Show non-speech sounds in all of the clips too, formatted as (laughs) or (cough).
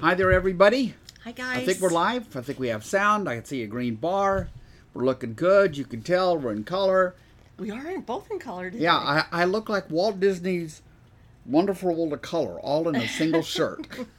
Hi there, everybody. Hi, guys. I think we're live. I think we have sound. I can see a green bar. We're looking good. You can tell we're in color. We are in both in color today. Yeah, I, I look like Walt Disney's Wonderful World of Color, all in a single shirt. (laughs)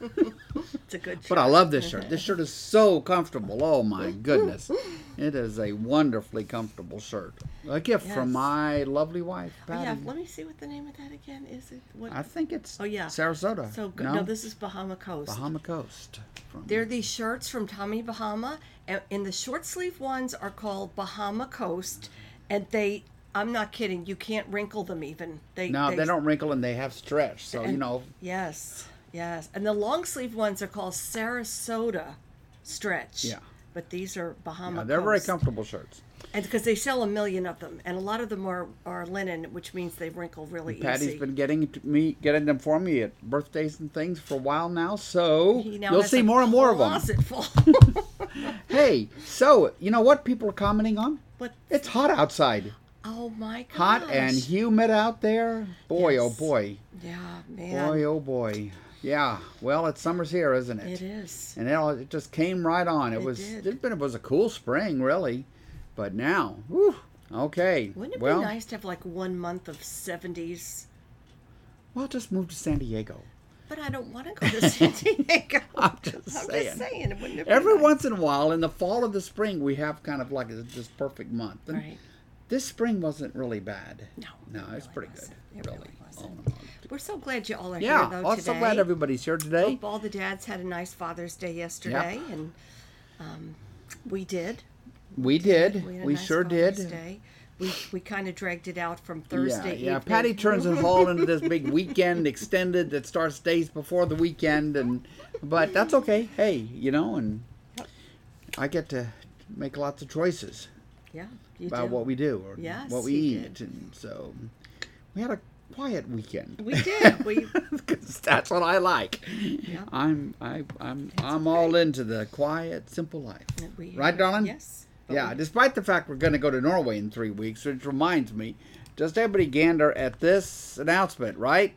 it's a good. But I love this shirt. This shirt is so comfortable. Oh my goodness. It is a wonderfully comfortable shirt. A gift Yes. from my lovely wife, Oh, yeah, let me see what the name of that again is. It what? I think it's Oh, yeah. Sarasota. so good. No, No? this is Bahama Coast. Bahama Coast. From, They're these shirts from Tommy Bahama, and, and the short sleeve ones are called Bahama Coast, and they. I'm not kidding. You can't wrinkle them even. They no, they, don't wrinkle and they have stretch. So, you know, Yes, yes. And the long sleeve ones are called Sarasota Stretch. Yeah. But these are Bahama. yeah, they're very comfortable shirts. And because they sell a million of them, and a lot of them are, are linen, which means they wrinkle really Patty's easy. been getting me, getting them for me at birthdays and things for a while now. So now you'll see more and more of them. (laughs) full. Hey, so you know what people are commenting on? but It's hot outside, oh my gosh, hot and humid out there. Boy, oh boy, yeah, man, boy, oh boy. Yeah, well, it's summer's here, isn't it? it is. And it, all, it just came right on. It, It was did. it, been, it was a cool spring, really, but now, whew, okay. Wouldn't it well, be nice to have like one month of seventies? well, just move to San Diego. But I don't want to go to San (laughs) Diego. (laughs) I'm just I'm saying. just saying. Every nice? once in a while, in the fall of the spring, we have kind of like this perfect month. And Right. This spring wasn't really bad. No, No, it it's really pretty wasn't. good. It really. really wasn't. All in all. We're so glad you all are Yeah, here though I'm today. so glad everybody's here today. Hope all the dads had a nice Father's Day yesterday, and um, we did. We did. We, We nice sure Father's did. Day. We we kind of dragged it out from Thursday yeah. evening. Patty turns it all into this big (laughs) weekend extended that starts days before the weekend, and but that's okay. Hey, you know, and I get to make lots of choices Yeah, about do. what we do or Yes, what we eat, and so we had a quiet weekend. We did. (laughs) We 'Cause that's what I like. I'm I, I'm I'm all into the quiet, simple life. we Right, darling? Yes. Yeah, we- despite the fact we're going to go to Norway in three weeks, which reminds me, just everybody gander at this announcement, right?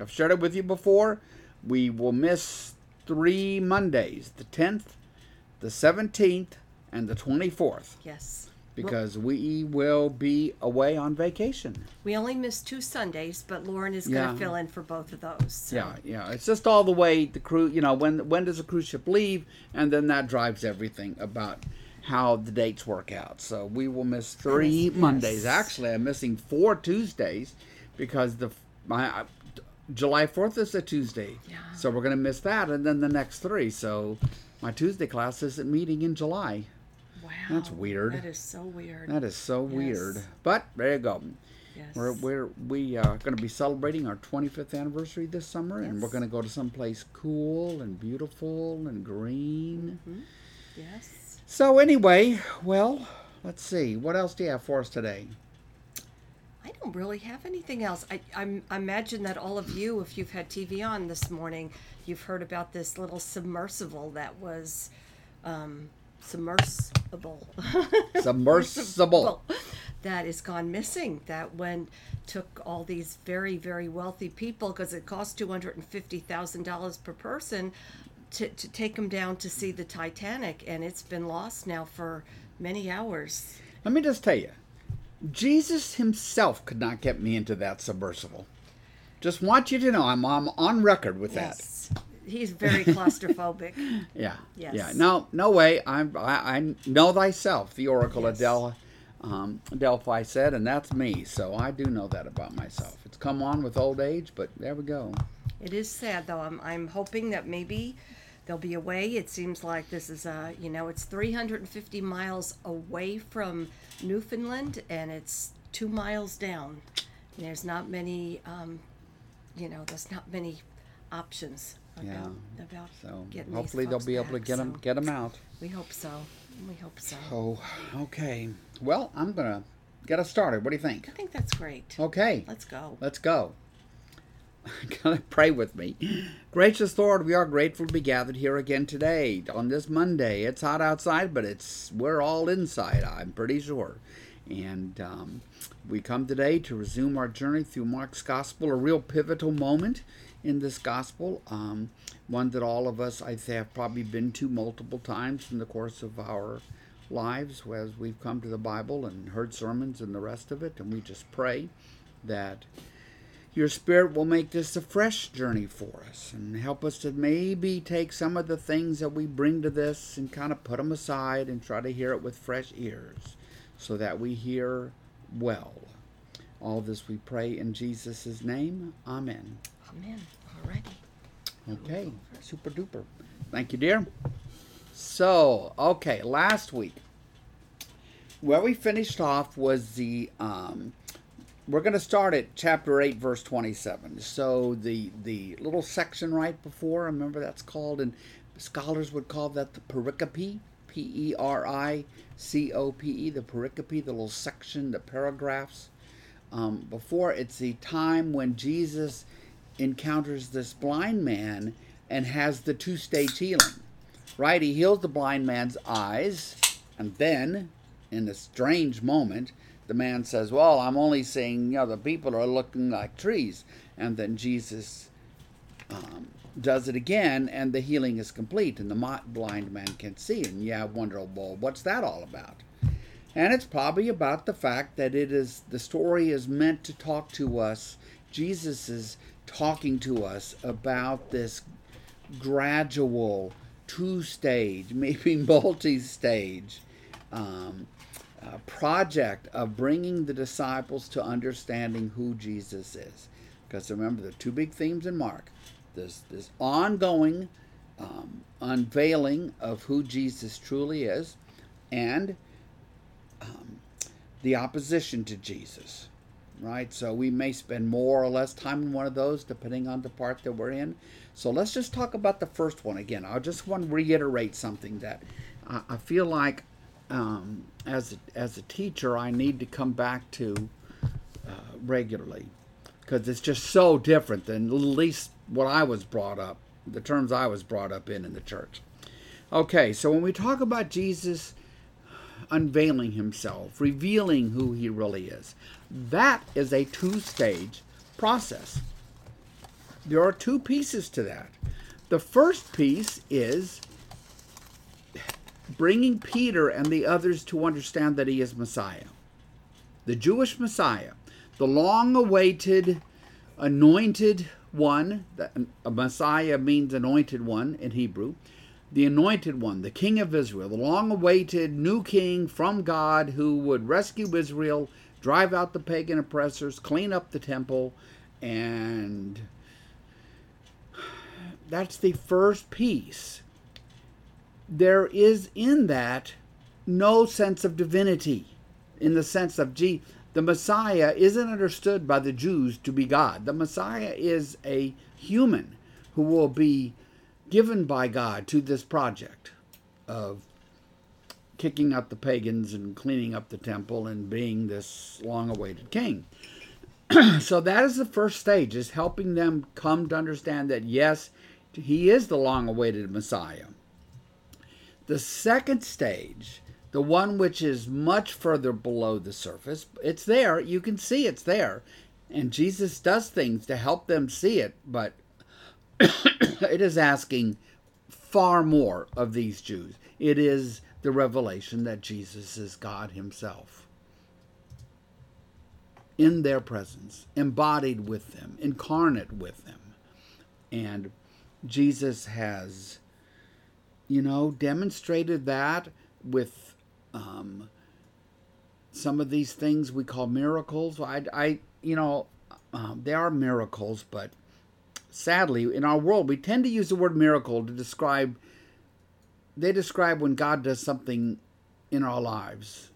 I've shared it with you before. We will miss three Mondays the 10th, the 17th, and the 24th yes. because we will be away on vacation. We only missed two Sundays, but Lauren is going to fill in for both of those. so- Yeah, yeah. It's just all the way the crew. You know, when when does the cruise ship leave, and then that drives everything about how the dates work out. So we will miss three Yes, Mondays. Actually, I'm missing four Tuesdays because the my uh, July Fourth is a Tuesday. Yeah. So we're gonna miss that, and then the next three. So my Tuesday class isn't meeting in July. That's weird. That is so weird. That is so Yes. weird. But there you go. yes. We're we're we are going to be celebrating our 25th anniversary this summer, and we're going to go to some place cool and beautiful and green. yes. So anyway, well, let's see. What else do you have for us today? I don't really have anything else. I, I'm, I imagine that all of you, if you've had TV on this morning, you've heard about this little submersible that was um, submersible. (laughs) Submersible. that is gone missing. That went took all these very very wealthy people because it cost two hundred and fifty thousand dollars per person to to take them down to see the Titanic, and it's been lost now for many hours. Let me just tell you, Jesus himself could not get me into that submersible. Just want you to know, I'm, I'm on record with that. Yes, he's very claustrophobic. (laughs) Yeah. Yes. Yeah. No, no way. I'm, I, I know thyself, the oracle of Del, um, Delphi said, and that's me. So I do know that about myself. It's come on with old age, but there we go. It is sad though. I'm I'm hoping that maybe there'll be a way. It seems like this is a. you know it's 350 miles away from Newfoundland and it's two miles down. And there's not many um, you know there's not many options Yeah. about So getting hopefully these they'll folks be able to back, get them so get them out. We hope so. We hope so. Oh, okay. Well, I'm gonna get us started. What do you think? I think that's great. Okay. Let's go. Let's go. (laughs) Gonna pray with me. Gracious Lord, we are grateful to be gathered here again today on this Monday. It's hot outside, but it's we're all inside. I'm pretty sure. And um, we come today to resume our journey through Mark's Gospel, a real pivotal moment in this gospel, um, one that all of us I have probably been to multiple times in the course of our lives as we've come to the Bible and heard sermons and the rest of it. And we just pray that your Spirit will make this a fresh journey for us and help us to maybe take some of the things that we bring to this and kind of put them aside and try to hear it with fresh ears so that we hear well. All this we pray in Jesus' name. Amen. Amen. Alrighty. Okay, super duper. Thank you, dear. So, okay, last week, where we finished off was the um, we're going to start at chapter 8 verse 27 so the the little section right before remember that's called and scholars would call that the pericope p-e-r-i-c-o-p-e the pericope the little section the paragraphs um, before it's the time when jesus encounters this blind man and has the two-stage healing right he heals the blind man's eyes and then in a strange moment the man says, Well, I'm only seeing, you know, the people are looking like trees. And then Jesus um, does it again, and the healing is complete, and the blind man can see. And you wonder, well, what's that all about? And it's probably about the fact that it is the story is meant to talk to us. Jesus is talking to us about this gradual two stage, (laughs) maybe multi stage um, uh, project of bringing the disciples to understanding who Jesus is. Because remember, the two big themes in Mark this, this ongoing um, unveiling of who Jesus truly is, and um, the opposition to Jesus. Right? So we may spend more or less time in one of those depending on the part that we're in. So let's just talk about the first one again. I just want to reiterate something that I feel like um, as a, as a teacher, I need to come back to uh, regularly because it's just so different than at least what I was brought up, the terms I was brought up in in the church. Okay, so when we talk about Jesus unveiling himself, revealing who he really is, that is a two stage process. There are two pieces to that. The first piece is bringing Peter and the others to understand that he is Messiah. The Jewish Messiah, the long awaited anointed one, a Messiah means anointed one in Hebrew, the anointed one, the king of Israel, the long awaited new king from God who would rescue Israel, drive out the pagan oppressors, clean up the temple, and that's the first piece. There is in that no sense of divinity in the sense of gee the messiah isn't understood by the jews to be god. The messiah is a human who will be given by god to this project of kicking out the pagans and cleaning up the temple and being this long awaited king (clears throat) so that is the first stage is helping them come to understand that yes he is the long awaited messiah the second stage, the one which is much further below the surface, it's there. You can see it's there. And Jesus does things to help them see it, but (coughs) it is asking far more of these Jews. It is the revelation that Jesus is God Himself. In their presence, embodied with them, incarnate with them. And Jesus has you know, demonstrated that with um, some of these things we call miracles. I, I you know, um, they are miracles, but sadly, in our world, we tend to use the word miracle to describe. They describe when God does something in our lives,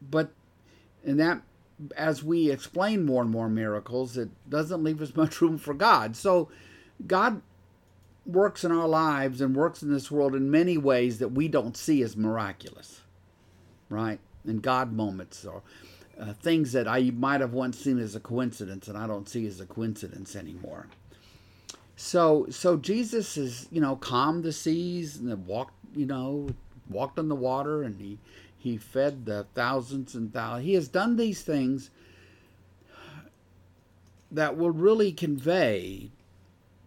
but in that, as we explain more and more miracles, it doesn't leave as much room for God. So, God works in our lives and works in this world in many ways that we don't see as miraculous, right? And God moments or uh, things that I might have once seen as a coincidence and I don't see as a coincidence anymore. So, so Jesus is, you know, calmed the seas and walked, you know, walked on the water and he he fed the thousands and thousands. He has done these things that will really convey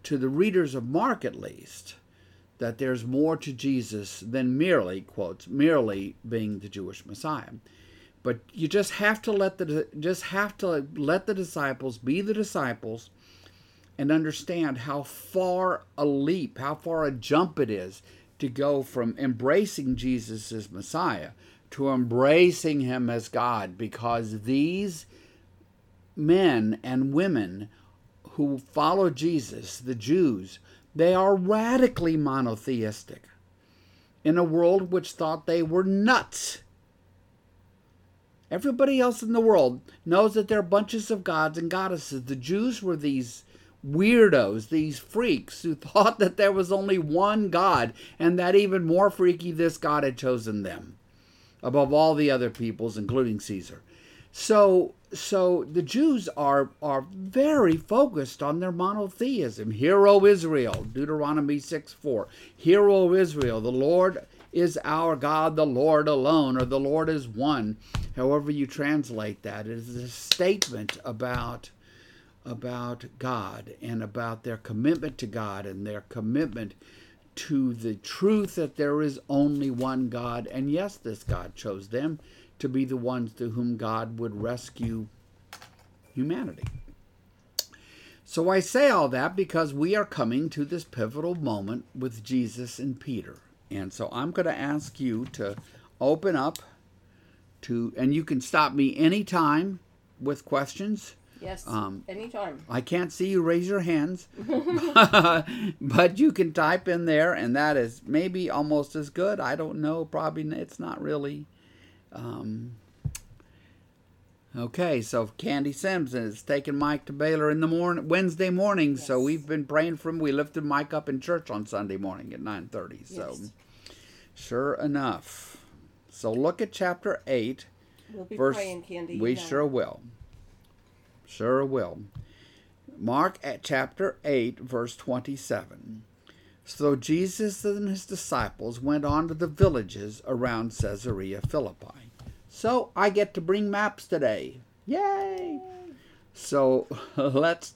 to the readers of Mark at least, that there's more to Jesus than merely, quotes, merely being the Jewish Messiah. But you just have to let the just have to let the disciples be the disciples and understand how far a leap, how far a jump it is to go from embracing Jesus as Messiah to embracing him as God because these men and women who follow Jesus, the Jews, they are radically monotheistic in a world which thought they were nuts. Everybody else in the world knows that they're bunches of gods and goddesses. The Jews were these weirdos, these freaks who (laughs) thought that there was only one God, and that even more freaky, this God had chosen them above all the other peoples, including Caesar. So, so the Jews are are very focused on their monotheism. Hear, O Israel, Deuteronomy 6 4. Hear, O Israel, the Lord is our God, the Lord alone, or the Lord is one. However you translate that, it is a statement about about God and about their commitment to God and their commitment to the truth that there is only one God. And yes, this God chose them to be the ones to whom God would rescue humanity. So I say all that because we are coming to this pivotal moment with Jesus and Peter. And so I'm going to ask you to open up to, and you can stop me anytime with questions. Yes, um, anytime. I can't see you raise your hands, (laughs) (laughs) but you can type in there, and that is maybe almost as good. I don't know. Probably it's not really. Um, okay, so Candy Simpson is taking Mike to Baylor in the morning, Wednesday morning. Yes. So we've been praying for him. We lifted Mike up in church on Sunday morning at nine thirty. Yes. So, sure enough. So look at chapter eight. We'll be verse, praying, Candy. We sure will. Sure will. Mark at chapter 8, verse 27. So Jesus and his disciples went on to the villages around Caesarea Philippi. So I get to bring maps today. Yay! So (laughs) let's.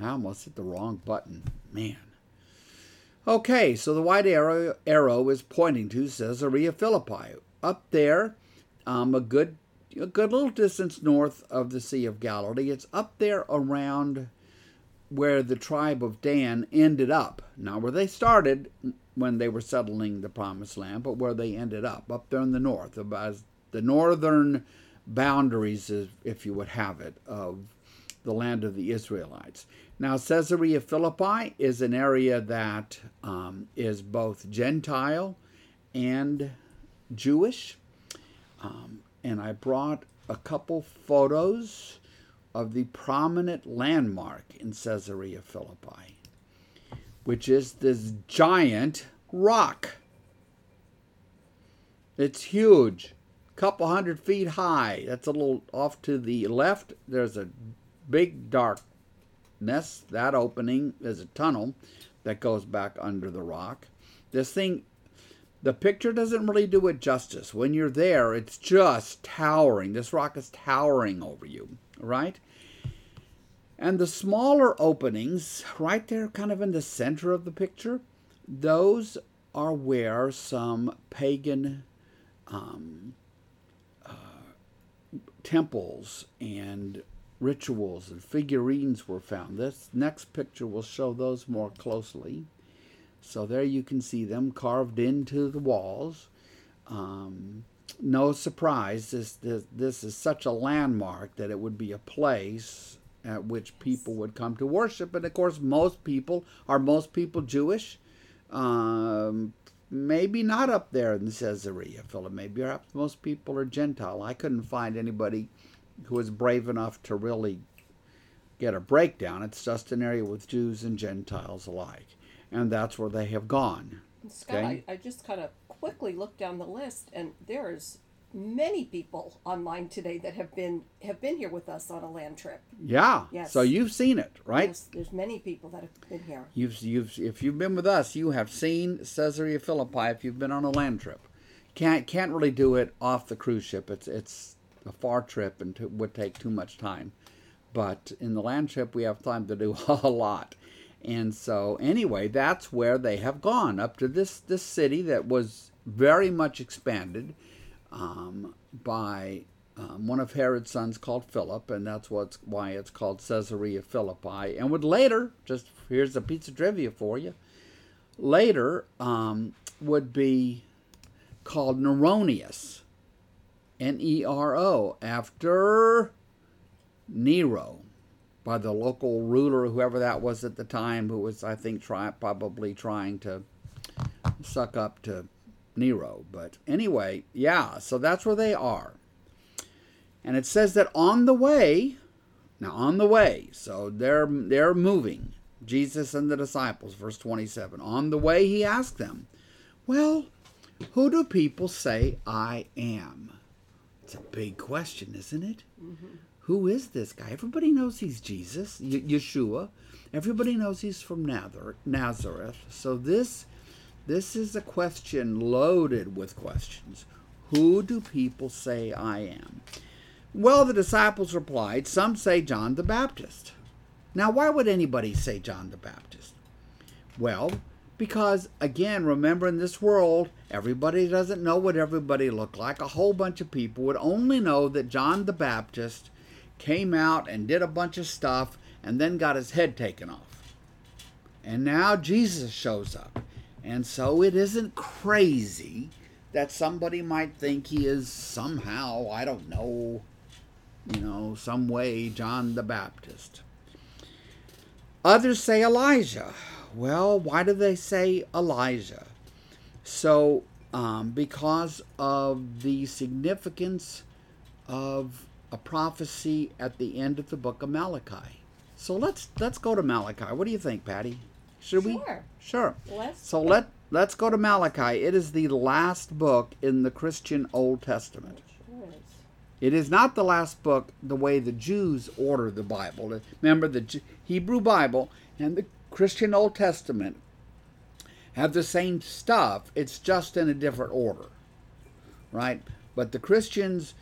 I almost hit the wrong button. Man. Okay, so the white arrow, arrow is pointing to Caesarea Philippi. Up there, um, a good a good little distance north of the Sea of Galilee. It's up there around where the tribe of Dan ended up. Not where they started when they were settling the Promised Land, but where they ended up, up there in the north, about the northern boundaries, if you would have it, of the land of the Israelites. Now, Caesarea Philippi is an area that um, is both Gentile and Jewish. Um, and I brought a couple photos of the prominent landmark in Caesarea Philippi, which is this giant rock. It's huge, a couple hundred feet high. That's a little off to the left. There's a big dark nest. That opening is a tunnel that goes back under the rock. This thing the picture doesn't really do it justice. When you're there, it's just towering. This rock is towering over you, right? And the smaller openings, right there, kind of in the center of the picture, those are where some pagan um, uh, temples and rituals and figurines were found. This next picture will show those more closely. So there you can see them carved into the walls. Um, no surprise, this, this, this is such a landmark that it would be a place at which people would come to worship. And of course, most people are most people Jewish. Um, maybe not up there in Caesarea Philip. Maybe perhaps most people are Gentile. I couldn't find anybody who was brave enough to really get a breakdown. It's just an area with Jews and Gentiles alike and that's where they have gone. Scott, okay? I, I just kind of quickly looked down the list, and there's many people online today that have been have been here with us on a land trip. Yeah. Yes. So you've seen it, right? Yes, there's many people that have been here. You've you've if you've been with us, you have seen Caesarea Philippi if you've been on a land trip. Can't can't really do it off the cruise ship. It's it's a far trip and would take too much time. But in the land trip, we have time to do (laughs) a lot. And so, anyway, that's where they have gone up to this this city that was very much expanded um, by um, one of Herod's sons called Philip, and that's what's why it's called Caesarea Philippi. And would later, just here's a piece of trivia for you, later um, would be called Neronius, N E R O, after Nero, by the local ruler, whoever that was at the time, who was, I think, try, probably trying to suck up to Nero. But anyway, yeah, so that's where they are. And it says that on the way, now on the way, so they're they're moving. Jesus and the disciples, verse 27. On the way he asked them, "Well, who do people say I am?" It's a big question, isn't it? Mm-hmm. Who is this guy? Everybody knows he's Jesus, Yeshua. Everybody knows he's from Nazareth. So this this is a question loaded with questions. Who do people say I am? Well, the disciples replied, Some say John the Baptist. Now, why would anybody say John the Baptist? Well, because, again, remember in this world, everybody doesn't know what everybody looked like. A whole bunch of people would only know that John the Baptist came out and did a bunch of stuff and then got his head taken off. And now Jesus shows up. And so it isn't crazy that somebody might think he is somehow, I don't know, you know, some way John the Baptist. Others say Elijah. Well, why do they say Elijah? So, um, because of the significance of a prophecy at the end of the book of Malachi. So let's let's go to Malachi. What do you think, Patty? Should sure. we? Sure. Let's so let let's go to Malachi. It is the last book in the Christian Old Testament. It is not the last book the way the Jews order the Bible. Remember, the Hebrew Bible and the Christian Old Testament have the same stuff, it's just in a different order, right? But the Christians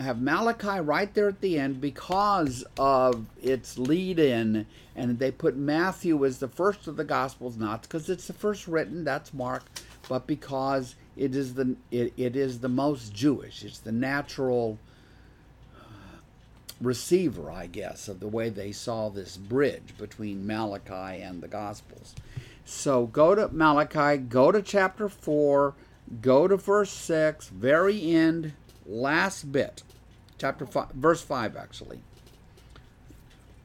have Malachi right there at the end because of its lead in, and they put Matthew as the first of the Gospels, not because it's the first written, that's Mark, but because it is the it, it is the most Jewish. It's the natural receiver, I guess, of the way they saw this bridge between Malachi and the Gospels. So go to Malachi, go to chapter 4, go to verse 6, very end, last bit. Chapter 5, verse 5, actually.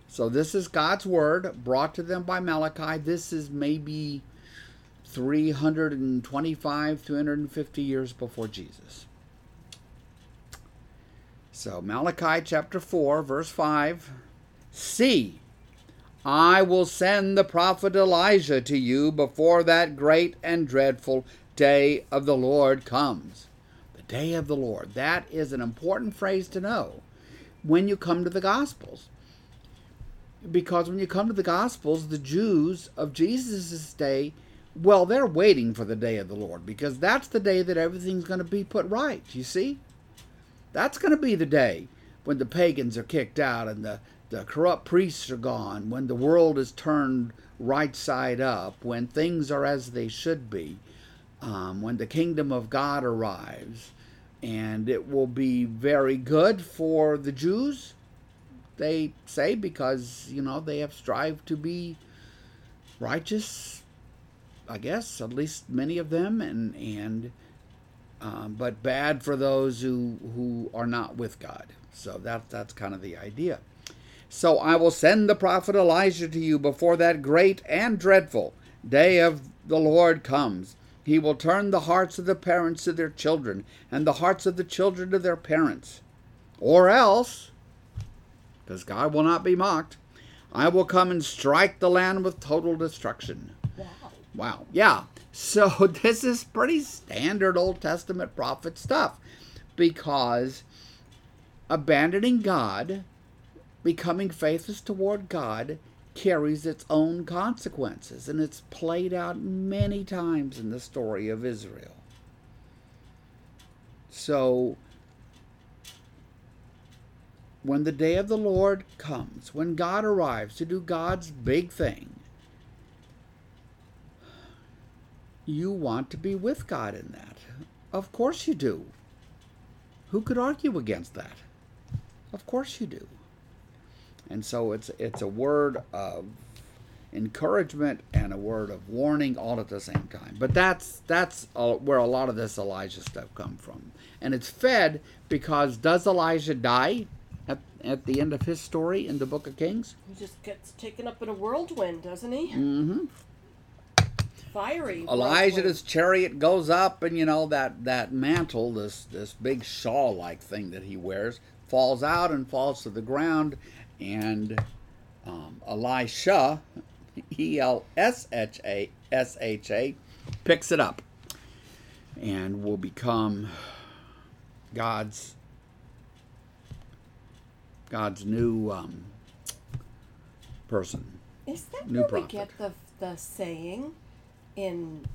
So this is God's word brought to them by Malachi. This is maybe 325, 350 years before Jesus. So, Malachi chapter 4, verse 5 See, I will send the prophet Elijah to you before that great and dreadful day of the Lord comes. Day of the Lord. That is an important phrase to know when you come to the Gospels. Because when you come to the Gospels, the Jews of Jesus' day, well, they're waiting for the day of the Lord because that's the day that everything's going to be put right. You see? That's going to be the day when the pagans are kicked out and the, the corrupt priests are gone, when the world is turned right side up, when things are as they should be, um, when the kingdom of God arrives. And it will be very good for the Jews, they say, because, you know, they have strived to be righteous, I guess, at least many of them, and, and um, but bad for those who, who are not with God. So that, that's kind of the idea. So I will send the prophet Elijah to you before that great and dreadful day of the Lord comes. He will turn the hearts of the parents to their children, and the hearts of the children to their parents. Or else, because God will not be mocked, I will come and strike the land with total destruction. Wow. Wow. Yeah. So (laughs) this is pretty standard Old Testament prophet stuff because abandoning God, becoming faithless toward God, carries its own consequences, and it's played out many times in the story of Israel. So, when the day of the Lord comes, when God arrives to do God's big thing, you want to be with God in that. Of course you do. Who could argue against that? Of course you do. And so it's it's a word of encouragement and a word of warning all at the same time. But that's that's where a lot of this Elijah stuff come from, and it's fed because does Elijah die at at the end of his story in the Book of Kings? He just gets taken up in a whirlwind, doesn't he? Mm-hmm. Fiery. Elijah, whirlwind. chariot goes up, and you know that that mantle, this this big shawl-like thing that he wears, falls out and falls to the ground, and um, Elisha, E L S H A S H A, picks it up, and will become God's God's new um, person. Is that new where prophet. we get the the saying, in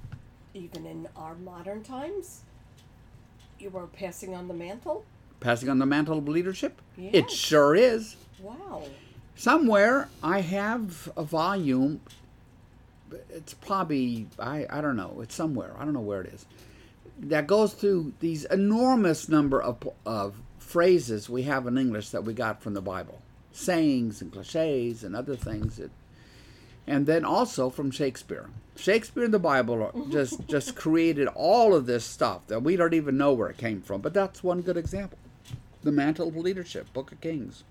even in our modern times? You were passing on the mantle. Passing on the mantle of leadership? It sure is. Wow. Somewhere I have a volume. It's probably I, I don't know. It's somewhere. I don't know where it is. That goes through these enormous number of of phrases we have in English that we got from the Bible, sayings and cliches and other things that, and then also from Shakespeare. Shakespeare and the Bible (laughs) just just created all of this stuff that we don't even know where it came from. But that's one good example. The Mantle of Leadership, Book of Kings.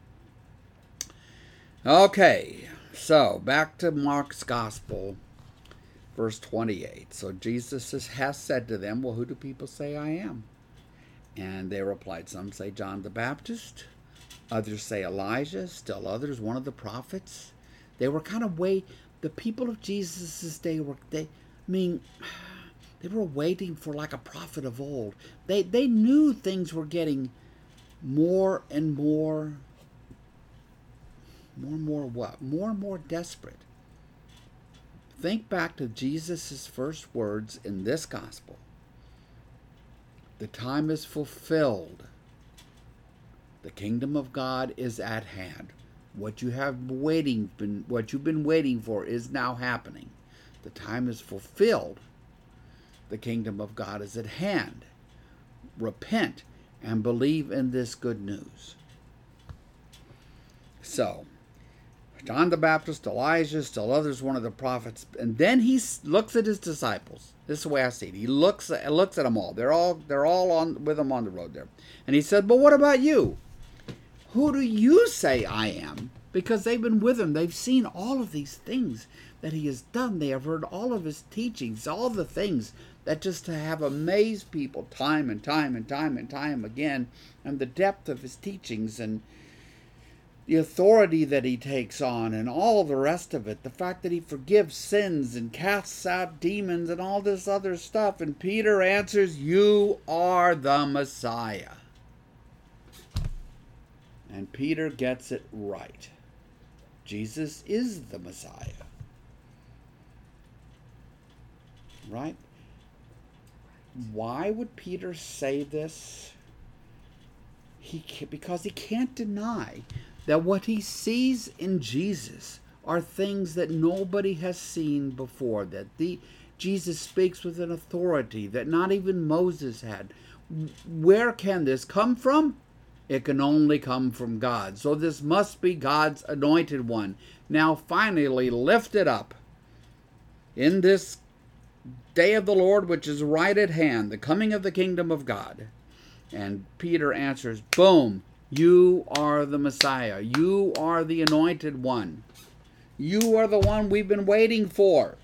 Okay, so back to Mark's Gospel, verse 28. So Jesus has- said to them, Well, who do people say I am? And they replied, Some say John the Baptist, others say Elijah, still others one of the prophets. They were kind of way, the people of Jesus' day were, they, I mean, they were waiting for like a prophet of old. They, they knew things were getting more and more more and more what? More and more desperate. Think back to Jesus' first words in this gospel. The time is fulfilled. The kingdom of God is at hand. What you have waiting been what you've been waiting for is now happening. The time is fulfilled. The kingdom of God is at hand. Repent and believe in this good news. So, John the Baptist, Elijah, still others, one of the prophets, and then he looks at his disciples. This is the way I see it. He looks at, looks at them all. They're all they're all on with him on the road there, and he said, "But what about you? Who do you say I am?" Because they've been with him, they've seen all of these things that he has done. They have heard all of his teachings, all the things that just to have amazed people time and time and time and time again, and the depth of his teachings and the authority that he takes on and all the rest of it the fact that he forgives sins and casts out demons and all this other stuff and peter answers you are the messiah. And peter gets it right. Jesus is the messiah. Right why would peter say this? He ca because he can't deny that what he sees in Jesus are things that nobody has seen before that the Jesus speaks with an authority that not even Moses had. Where can this come from? It can only come from God. So this must be God's anointed one. Now finally lifted up. In this day of the Lord which is right at hand the coming of the kingdom of God and Peter answers, Boom, you are the Messiah. You are the anointed one. You are the one we've been waiting for.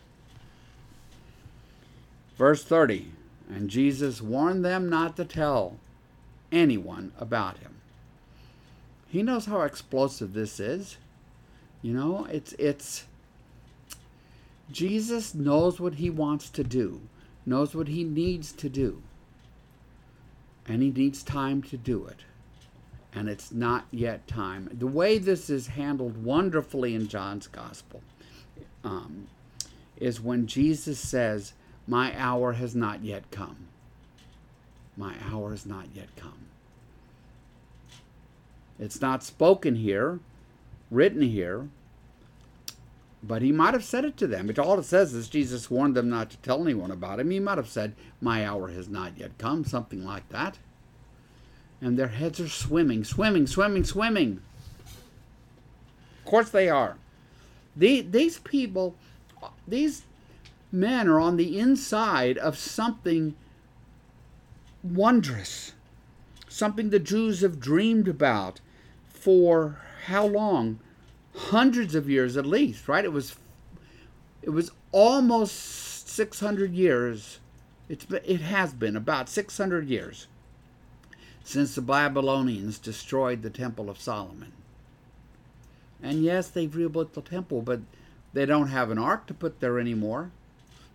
Verse 30 And Jesus warned them not to tell anyone about him. He knows how explosive this is. You know, it's it's Jesus knows what he wants to do, knows what he needs to do and he needs time to do it. And it's not yet time. The way this is handled wonderfully in John's Gospel um, is when Jesus says, My hour has not yet come. My hour has not yet come. It's not spoken here, written here, But he might have said it to them. It all it says is Jesus warned them not to tell anyone about him. He might have said, My hour has not yet come, something like that. And their heads are swimming, swimming, swimming, swimming. Of course they are. The, these people, these men are on the inside of something wondrous, something the Jews have dreamed about for how long? Hundreds of years at least, right? It was it was almost 600 years. It's it has been about 600 years since the Babylonians destroyed the Temple of Solomon. And yes, they've rebuilt the temple, but they don't have an ark to put there anymore.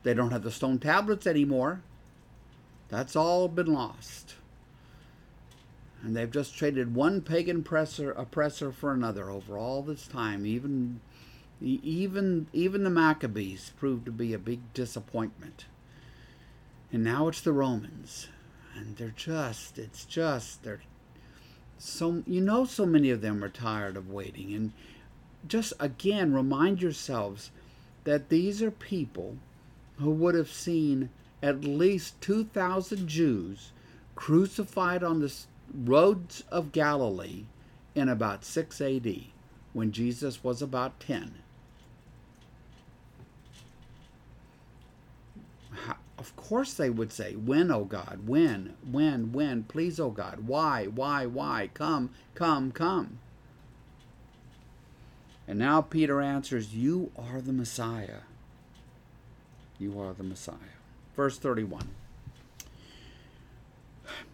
They don't have the stone tablets anymore. That's all been lost. And they've just traded one pagan oppressor, oppressor for another over all this time. Even, even, even the Maccabees proved to be a big disappointment. And now it's the Romans. And they're just, it's just, they're so, you know, so many of them are tired of waiting. And just again, remind yourselves that these are people who would have seen at least 2,000 Jews crucified on the roads of Galilee in about 6 AD when Jesus was about 10. Of course they would say, When, O God? When? When? When? Please, O God. Why? Why? Why? Come, come, come. And now Peter answers, You are the Messiah. You are the Messiah. Verse 31.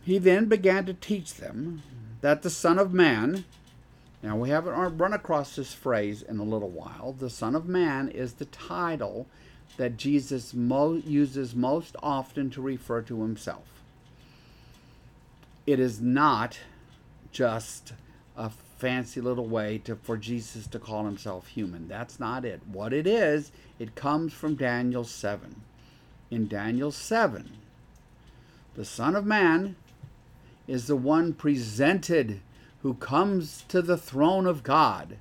He then began to teach them that the Son of Man, now we haven't run across this phrase in a little while, the Son of Man is the title that Jesus mo- uses most often to refer to himself. It is not just a fancy little way to, for Jesus to call himself human. That's not it. What it is, it comes from Daniel 7. In Daniel 7, the Son of Man is the one presented who comes to the throne of God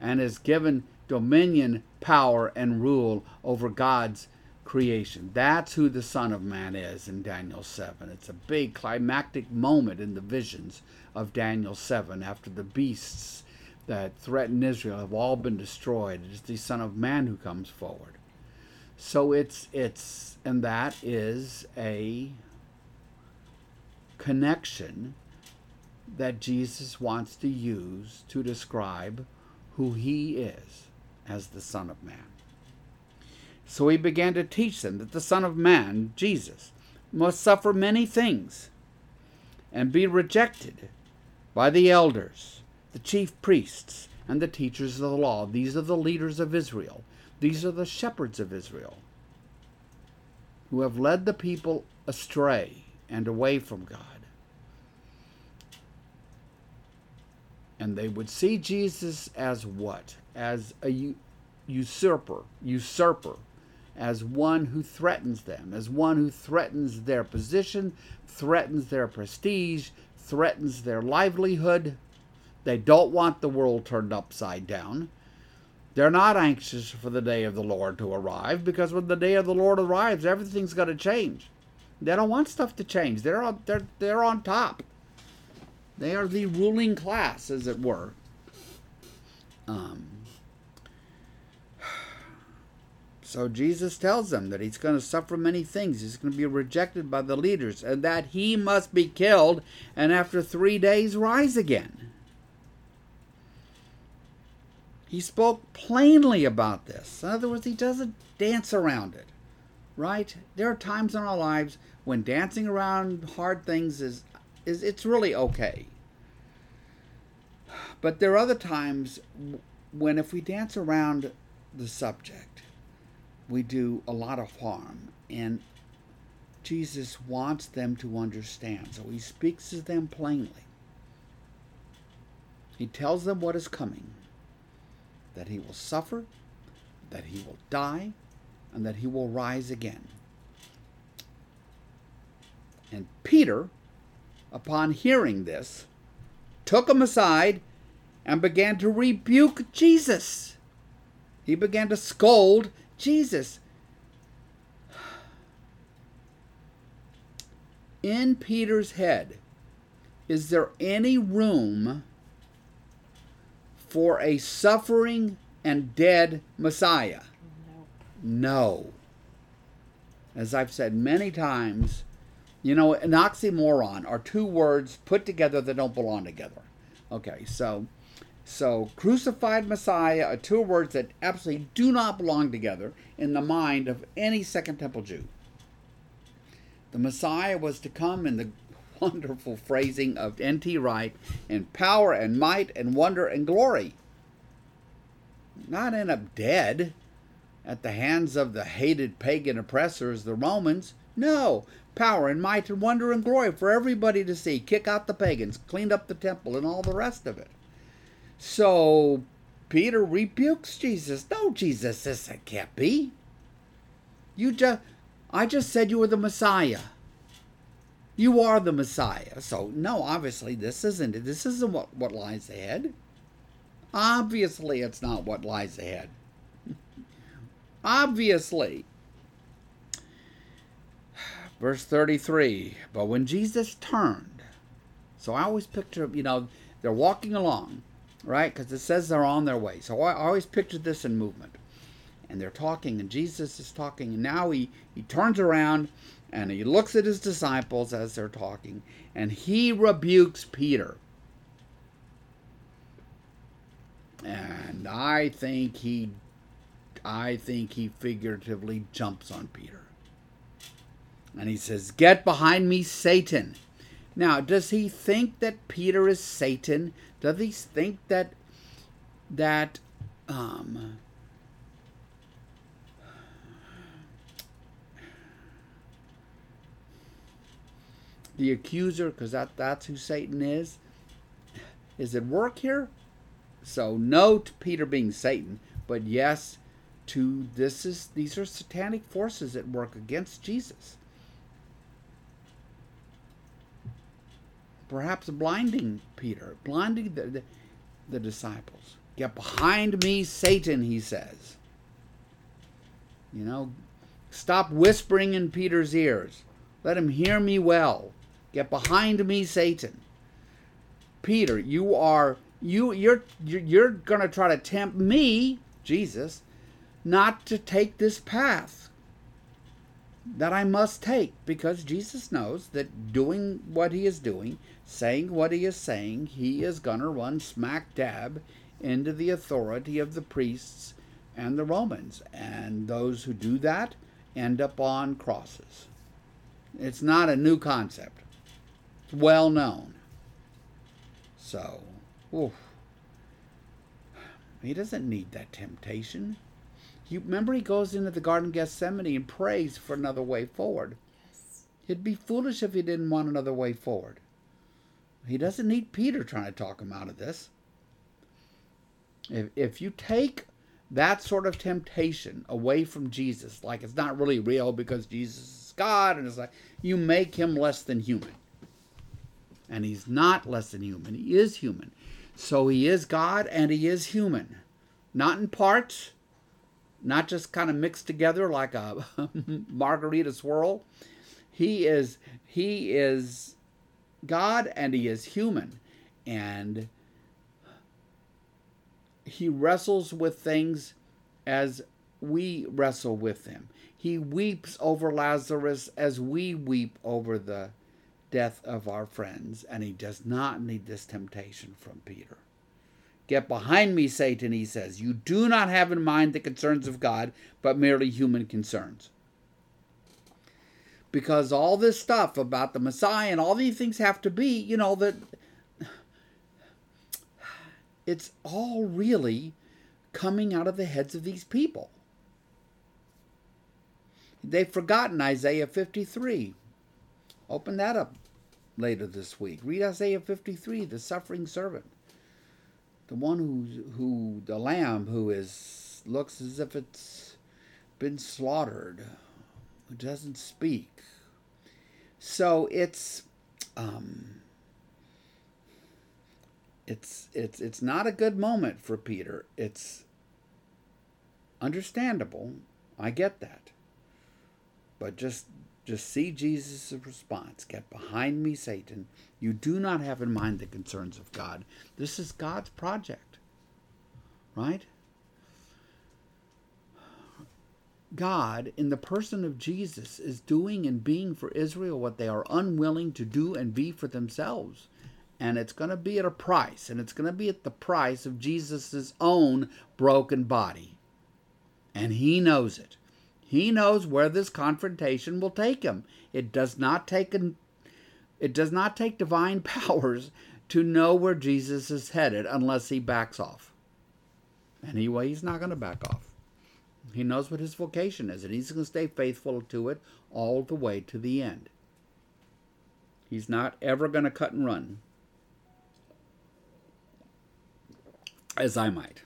and is given dominion, power, and rule over God's creation. That's who the Son of Man is in Daniel 7. It's a big climactic moment in the visions of Daniel 7 after the beasts that threaten Israel have all been destroyed. It is the Son of Man who comes forward. So it's it's and that is a connection that Jesus wants to use to describe who he is as the Son of Man. So he began to teach them that the Son of Man, Jesus, must suffer many things and be rejected by the elders, the chief priests, and the teachers of the law. These are the leaders of Israel. These are the shepherds of Israel who have led the people astray and away from God. And they would see Jesus as what? As a usurper, usurper, as one who threatens them, as one who threatens their position, threatens their prestige, threatens their livelihood. They don't want the world turned upside down. They're not anxious for the day of the Lord to arrive because when the day of the Lord arrives, everything's going to change. They don't want stuff to change. They're on, they're, they're on top. They are the ruling class, as it were. Um, (sighs) so Jesus tells them that he's going to suffer many things. He's going to be rejected by the leaders, and that he must be killed, and after three days rise again. He spoke plainly about this. In other words, he doesn't dance around it, right? There are times in our lives when dancing around hard things is, is it's really okay. But there are other times when if we dance around the subject, we do a lot of harm. And Jesus wants them to understand. So he speaks to them plainly. He tells them what is coming that he will suffer, that he will die, and that he will rise again. And Peter, upon hearing this, took him aside and began to rebuke Jesus. he began to scold Jesus. In Peter's head, is there any room for a suffering and dead Messiah? No. As I've said many times, you know, an oxymoron are two words put together that don't belong together. Okay, so so crucified Messiah are two words that absolutely do not belong together in the mind of any Second Temple Jew. The Messiah was to come in the (laughs) wonderful phrasing of N.T. Wright in power and might and wonder and glory. Not end up dead at the hands of the hated pagan oppressors, the Romans. No, power and might and wonder and glory for everybody to see. Kick out the pagans, clean up the temple, and all the rest of it. So Peter rebukes Jesus. No, Jesus, this can't be. You just, I just said you were the Messiah. You are the Messiah. So no, obviously this isn't it. This isn't what, what lies ahead. Obviously, it's not what lies ahead. (laughs) Obviously. Verse 33 But when Jesus turned, so I always picture, you know, they're walking along, right? Because it says they're on their way. So I always picture this in movement. And they're talking, and Jesus is talking, and now he, he turns around and he looks at his disciples as they're talking, and he rebukes Peter. And I think he I think he figuratively jumps on Peter. And he says, Get behind me, Satan. Now, does he think that Peter is Satan? Does he think that that um, the accuser, because that, that's who Satan is, is at work here? So no to Peter being Satan, but yes to this is these are satanic forces at work against Jesus. Perhaps blinding Peter, blinding the, the, the disciples. Get behind me, Satan, he says. You know, stop whispering in Peter's ears. Let him hear me well. Get behind me, Satan. Peter, you are you you're you're, you're going to try to tempt me, Jesus, not to take this path that I must take because Jesus knows that doing what he is doing, saying what he is saying, he is going to run smack dab into the authority of the priests and the Romans. And those who do that end up on crosses. It's not a new concept, it's well known. So, oof. he doesn't need that temptation. You remember he goes into the Garden of Gethsemane and prays for another way forward. Yes. It'd be foolish if he didn't want another way forward. He doesn't need Peter trying to talk him out of this. If, if you take that sort of temptation away from Jesus, like it's not really real because Jesus is God, and it's like you make him less than human. And he's not less than human, he is human. So he is God and he is human. Not in parts, not just kind of mixed together like a (laughs) margarita swirl. He is he is God and he is human and he wrestles with things as we wrestle with them. He weeps over Lazarus as we weep over the death of our friends, and he does not need this temptation from Peter. Get behind me, Satan, he says. You do not have in mind the concerns of God, but merely human concerns. Because all this stuff about the Messiah and all these things have to be, you know, that it's all really coming out of the heads of these people. They've forgotten Isaiah 53. Open that up later this week. Read Isaiah 53, the suffering servant the one who who the lamb who is looks as if it's been slaughtered, who doesn't speak. So it's um, it's it's it's not a good moment for Peter. It's Understandable. I get that. But just just see Jesus' response. Get behind me, Satan. You do not have in mind the concerns of God. This is God's project. Right? God, in the person of Jesus, is doing and being for Israel what they are unwilling to do and be for themselves. And it's going to be at a price, and it's going to be at the price of Jesus' own broken body. And he knows it. He knows where this confrontation will take him. It does not take an, it does not take divine (laughs) powers to know where Jesus is headed unless he backs off. Anyway, he's not going to back off. He knows what his vocation is, and he's going to stay faithful to it all the way to the end. He's not ever going to cut and run, as I might.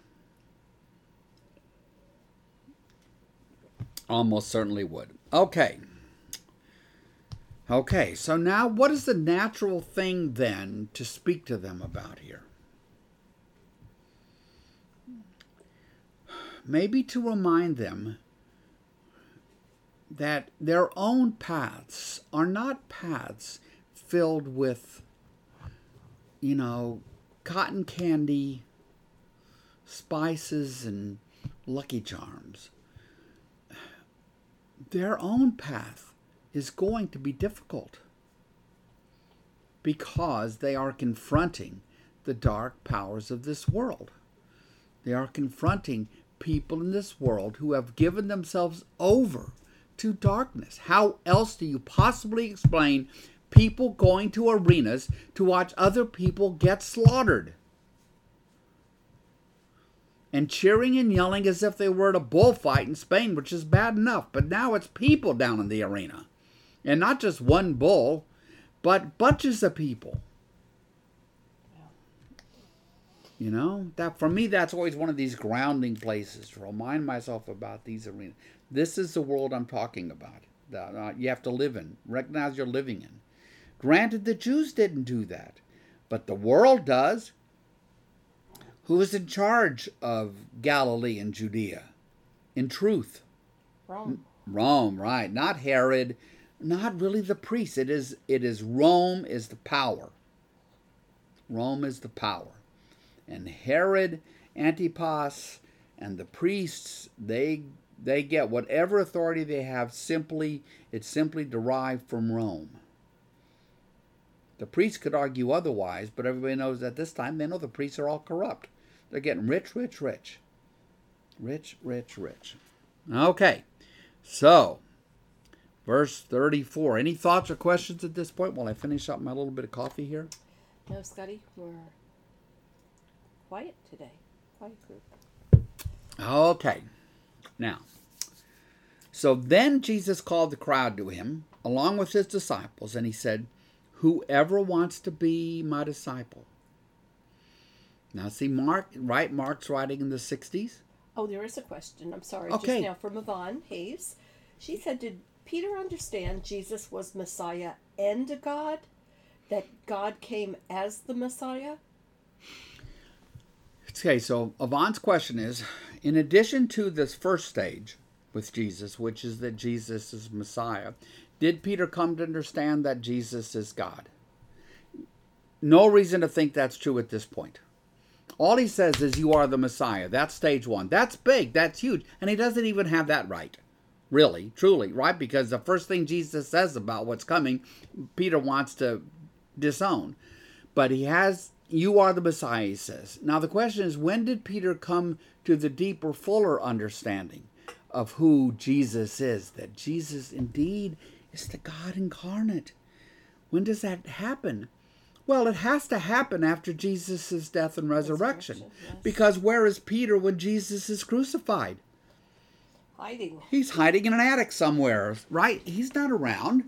Almost certainly would. Okay. Okay, so now what is the natural thing then to speak to them about here? Maybe to remind them that their own paths are not paths filled with, you know, cotton candy, spices, and lucky charms their own path is going to be difficult because they are confronting the dark powers of this world. They are confronting people in this world who have given themselves over to darkness. How else do you possibly explain people going to arenas to watch other people get slaughtered? And cheering and yelling as if they were at a bullfight in Spain, which is bad enough. But now it's people down in the arena. And not just one bull, but bunches of people. You know, that for me, that's always one of these grounding places to remind myself about these arenas. This is the world I'm talking about. That uh, you have to live in, recognize you're living in. Granted, the Jews didn't do that, but the world does who was in charge of Galilee and Judea? In truth, Rome. Rome, right? Not Herod, not really the priests. It is it is Rome is the power. Rome is the power. And Herod, Antipas, and the priests, they they get whatever authority they have simply it's simply derived from Rome. The priests could argue otherwise, but everybody knows at this time they know the priests are all corrupt. They're getting rich, rich, rich. Rich, rich, rich. Okay. So, verse 34. Any thoughts or questions at this point while I finish up my little bit of coffee here? No, Scotty, we're quiet today. Quiet group. Okay. Now, so then Jesus called the crowd to him along with his disciples, and he said, Whoever wants to be my disciple now, see, Mark, right? Mark's writing in the 60s. Oh, there is a question. I'm sorry. Okay. Just now from Yvonne Hayes. She said, Did Peter understand Jesus was Messiah and God? That God came as the Messiah? Okay, so Yvonne's question is in addition to this first stage with Jesus, which is that Jesus is Messiah, did Peter come to understand that Jesus is God? No reason to think that's true at this point. All he says is, You are the Messiah. That's stage one. That's big. That's huge. And he doesn't even have that right. Really, truly, right? Because the first thing Jesus says about what's coming, Peter wants to disown. But he has, You are the Messiah, he says. Now, the question is, when did Peter come to the deeper, fuller understanding of who Jesus is? That Jesus indeed is the God incarnate. When does that happen? Well, it has to happen after Jesus' death and resurrection. Resurrection, yes. Because where is Peter when Jesus is crucified? Hiding. He's hiding in an attic somewhere, right? He's not around.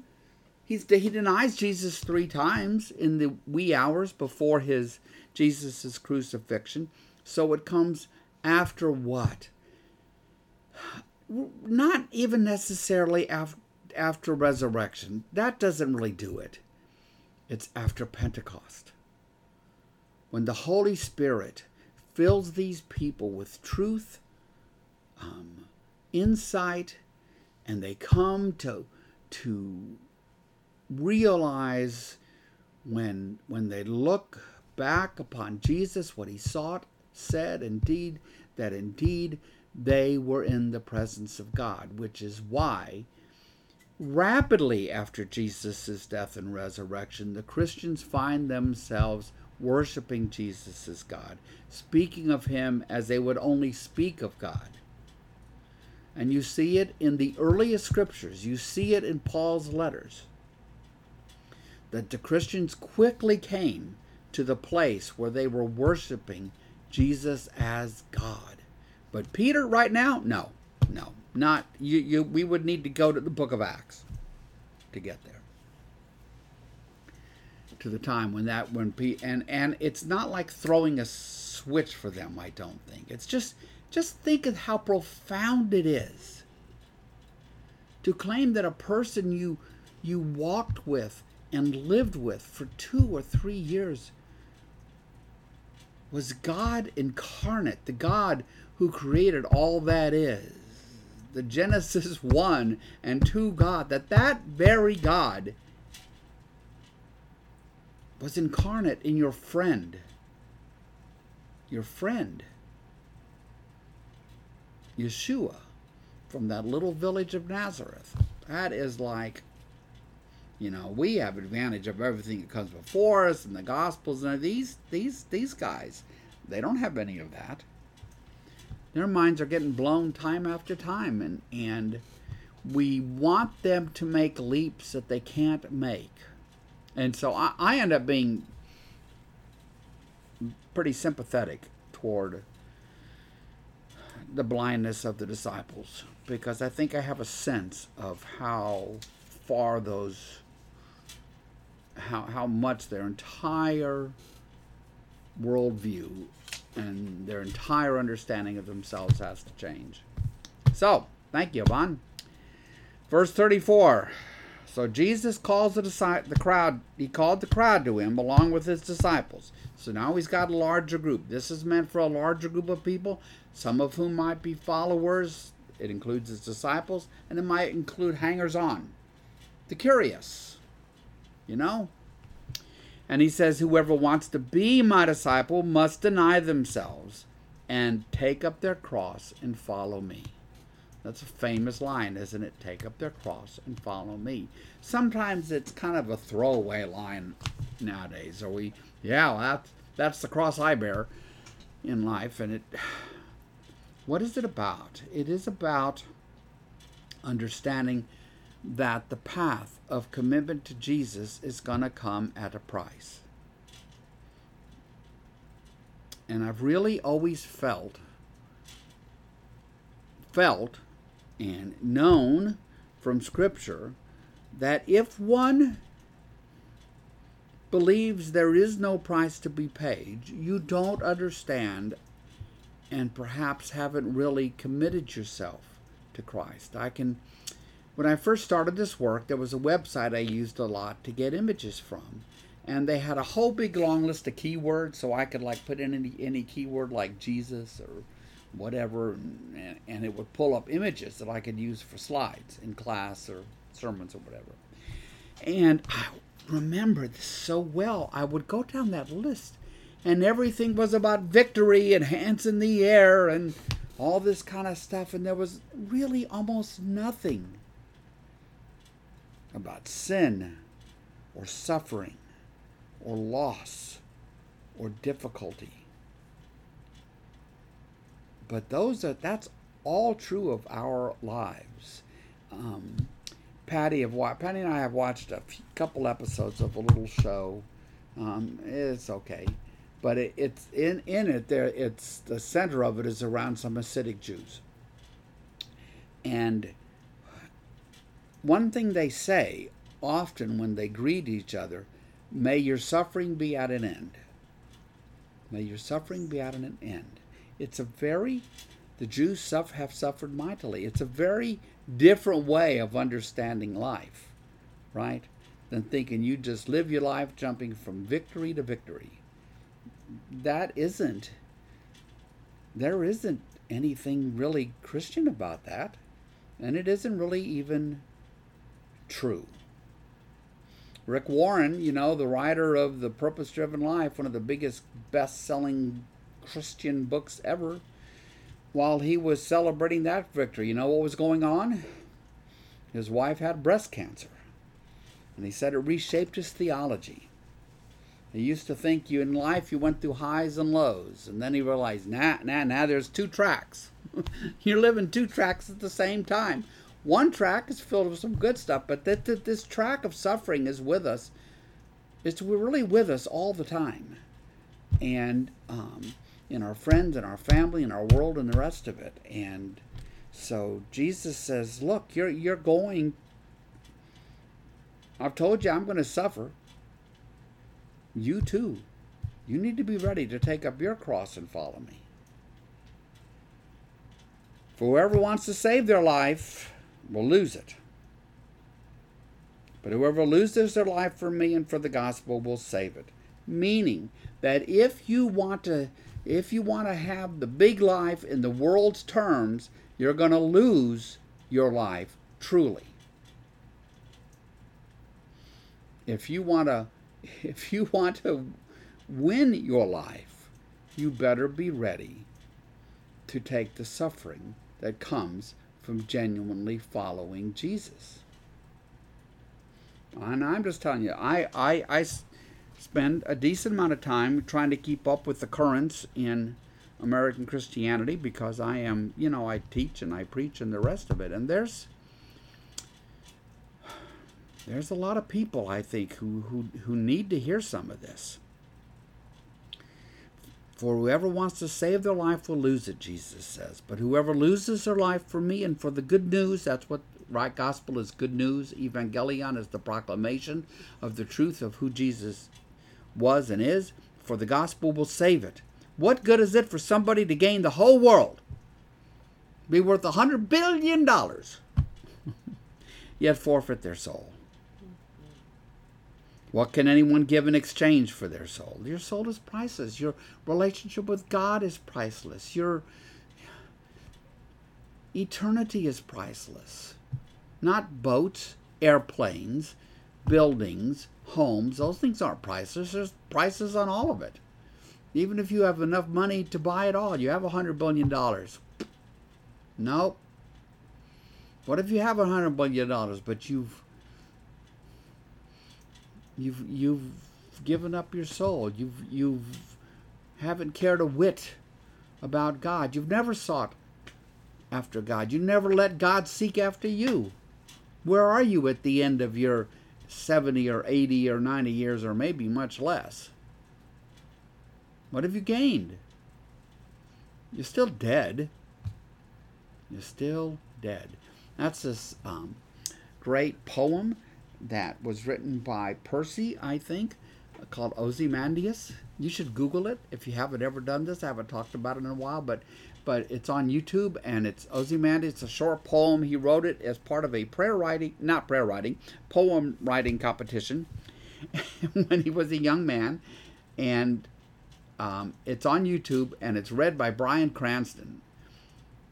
He's he denies Jesus three times in the wee hours before his Jesus' crucifixion. So it comes after what? Not even necessarily after after resurrection. That doesn't really do it. It's after Pentecost. When the Holy Spirit fills these people with truth um, insight and they come to to realize when when they look back upon Jesus what he sought said indeed that indeed they were in the presence of God which is why rapidly after Jesus' death and resurrection the Christians find themselves worshiping Jesus as God speaking of him as they would only speak of God and you see it in the earliest scriptures. You see it in Paul's letters. That the Christians quickly came to the place where they were worshiping Jesus as God. But Peter, right now, no, no, not you. You we would need to go to the Book of Acts to get there. To the time when that when Pete and and it's not like throwing a switch for them. I don't think it's just just think of how profound it is to claim that a person you you walked with and lived with for 2 or 3 years was God incarnate, the God who created all that is. The Genesis (laughs) 1 and 2 God, that that very God was incarnate in your friend. Your friend. Yeshua from that little village of Nazareth. That is like, you know, we have advantage of everything that comes before us and the Gospels and these these these guys, they don't have any of that. Their minds are getting blown time after time, and and we want them to make leaps that they can't make, and so I, I end up being pretty sympathetic toward the blindness of the disciples because I think I have a sense of how far those how how much their entire worldview and their entire understanding of themselves has to change. So, thank you, Yvonne. Verse 34. So Jesus calls the, the crowd, he called the crowd to him along with his disciples. So now he's got a larger group. This is meant for a larger group of people, some of whom might be followers. It includes his disciples, and it might include hangers on, the curious, you know? And he says, Whoever wants to be my disciple must deny themselves and take up their cross and follow me. That's a famous line, isn't it? Take up their cross and follow me. Sometimes it's kind of a throwaway line nowadays. Are we, yeah, that's, that's the cross I bear in life. And it, (sighs) what is it about? It is about understanding that the path of commitment to Jesus is going to come at a price. And I've really always felt felt and known from scripture that if one believes there is no price to be paid, you don't understand and perhaps haven't really committed yourself to Christ. I can when I first started this work, there was a website I used a lot to get images from. And they had a whole big long list of keywords, so I could like put in any, any keyword like Jesus or whatever, and, and it would pull up images that I could use for slides in class or sermons or whatever. And I remember this so well. I would go down that list and everything was about victory and hands in the air and all this kind of stuff. And there was really almost nothing about sin or suffering or loss or difficulty. But those are that's all true of our lives. Um, Patty have Patty and I have watched a few, couple episodes of a little show. Um, it's okay but it, it's in in it there. It's the center of it is around some Hasidic Jews, and one thing they say often when they greet each other, "May your suffering be at an end." May your suffering be at an end. It's a very the Jews have suffered mightily. It's a very different way of understanding life, right? Than thinking you just live your life jumping from victory to victory that isn't there isn't anything really Christian about that. And it isn't really even true. Rick Warren, you know, the writer of The Purpose Driven Life, one of the biggest best selling Christian books ever, while he was celebrating that victory, you know what was going on? His wife had breast cancer. And he said it reshaped his theology. He used to think you in life you went through highs and lows, and then he realized, nah, nah, nah, there's two tracks. (laughs) You're living two tracks at the same time. One track is filled with some good stuff, but that, that this track of suffering is with us. It's really with us all the time, and um, in our friends and our family and our world and the rest of it. And so Jesus says, "Look, you're you're going. I've told you I'm going to suffer. You too. You need to be ready to take up your cross and follow me." For whoever wants to save their life will lose it. But whoever loses their life for me and for the gospel will save it. Meaning that if you want to if you want to have the big life in the world's terms, you're going to lose your life truly. If you want to (laughs) if you want to win your life, you better be ready to take the suffering that comes from genuinely following Jesus. And I'm just telling you, I, I, I spend a decent amount of time trying to keep up with the currents in American Christianity because I am, you know, I teach and I preach and the rest of it. And there's there's a lot of people I think who who, who need to hear some of this. For whoever wants to save their life will lose it, Jesus says. But whoever loses their life for me and for the good news, that's what right gospel is good news. Evangelion is the proclamation of the truth of who Jesus was and is, for the gospel will save it. What good is it for somebody to gain the whole world, be worth a hundred billion dollars, (laughs) yet forfeit their soul? What can anyone give in exchange for their soul? Your soul is priceless. Your relationship with God is priceless. Your eternity is priceless. Not boats, airplanes, buildings, homes. Those things aren't priceless. There's prices on all of it. Even if you have enough money to buy it all, you have a hundred billion dollars. Nope. What if you have a hundred billion dollars, but you've You've you've given up your soul. You've you've haven't cared a whit about God. You've never sought after God. You never let God seek after you. Where are you at the end of your 70 or 80 or 90 years or maybe much less? What have you gained? You're still dead. You're still dead. That's this um, great poem that was written by Percy, I think, called Ozymandias. You should Google it if you haven't ever done this. I haven't talked about it in a while, but but it's on YouTube and it's Ozymandias. It's a short poem. He wrote it as part of a prayer writing, not prayer writing, poem writing competition (laughs) when he was a young man, and um, it's on YouTube and it's read by Bryan Cranston,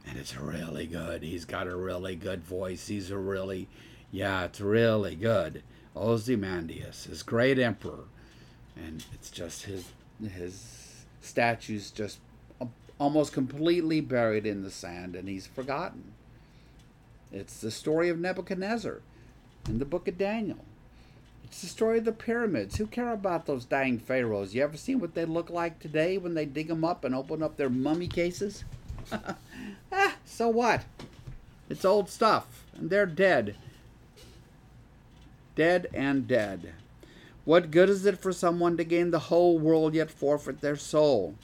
and it's really good. He's got a really good voice. He's a really yeah, it's really good. Ozymandias, his great emperor, and it's just his his statue's just almost completely buried in the sand, and he's forgotten. It's the story of Nebuchadnezzar in the book of Daniel. It's the story of the pyramids. Who care about those dying pharaohs? You ever seen what they look like today when they dig them up and open up their mummy cases? (laughs) ah, so what? It's old stuff, and they're dead dead and dead. What good is it for someone to gain the whole world yet forfeit their soul?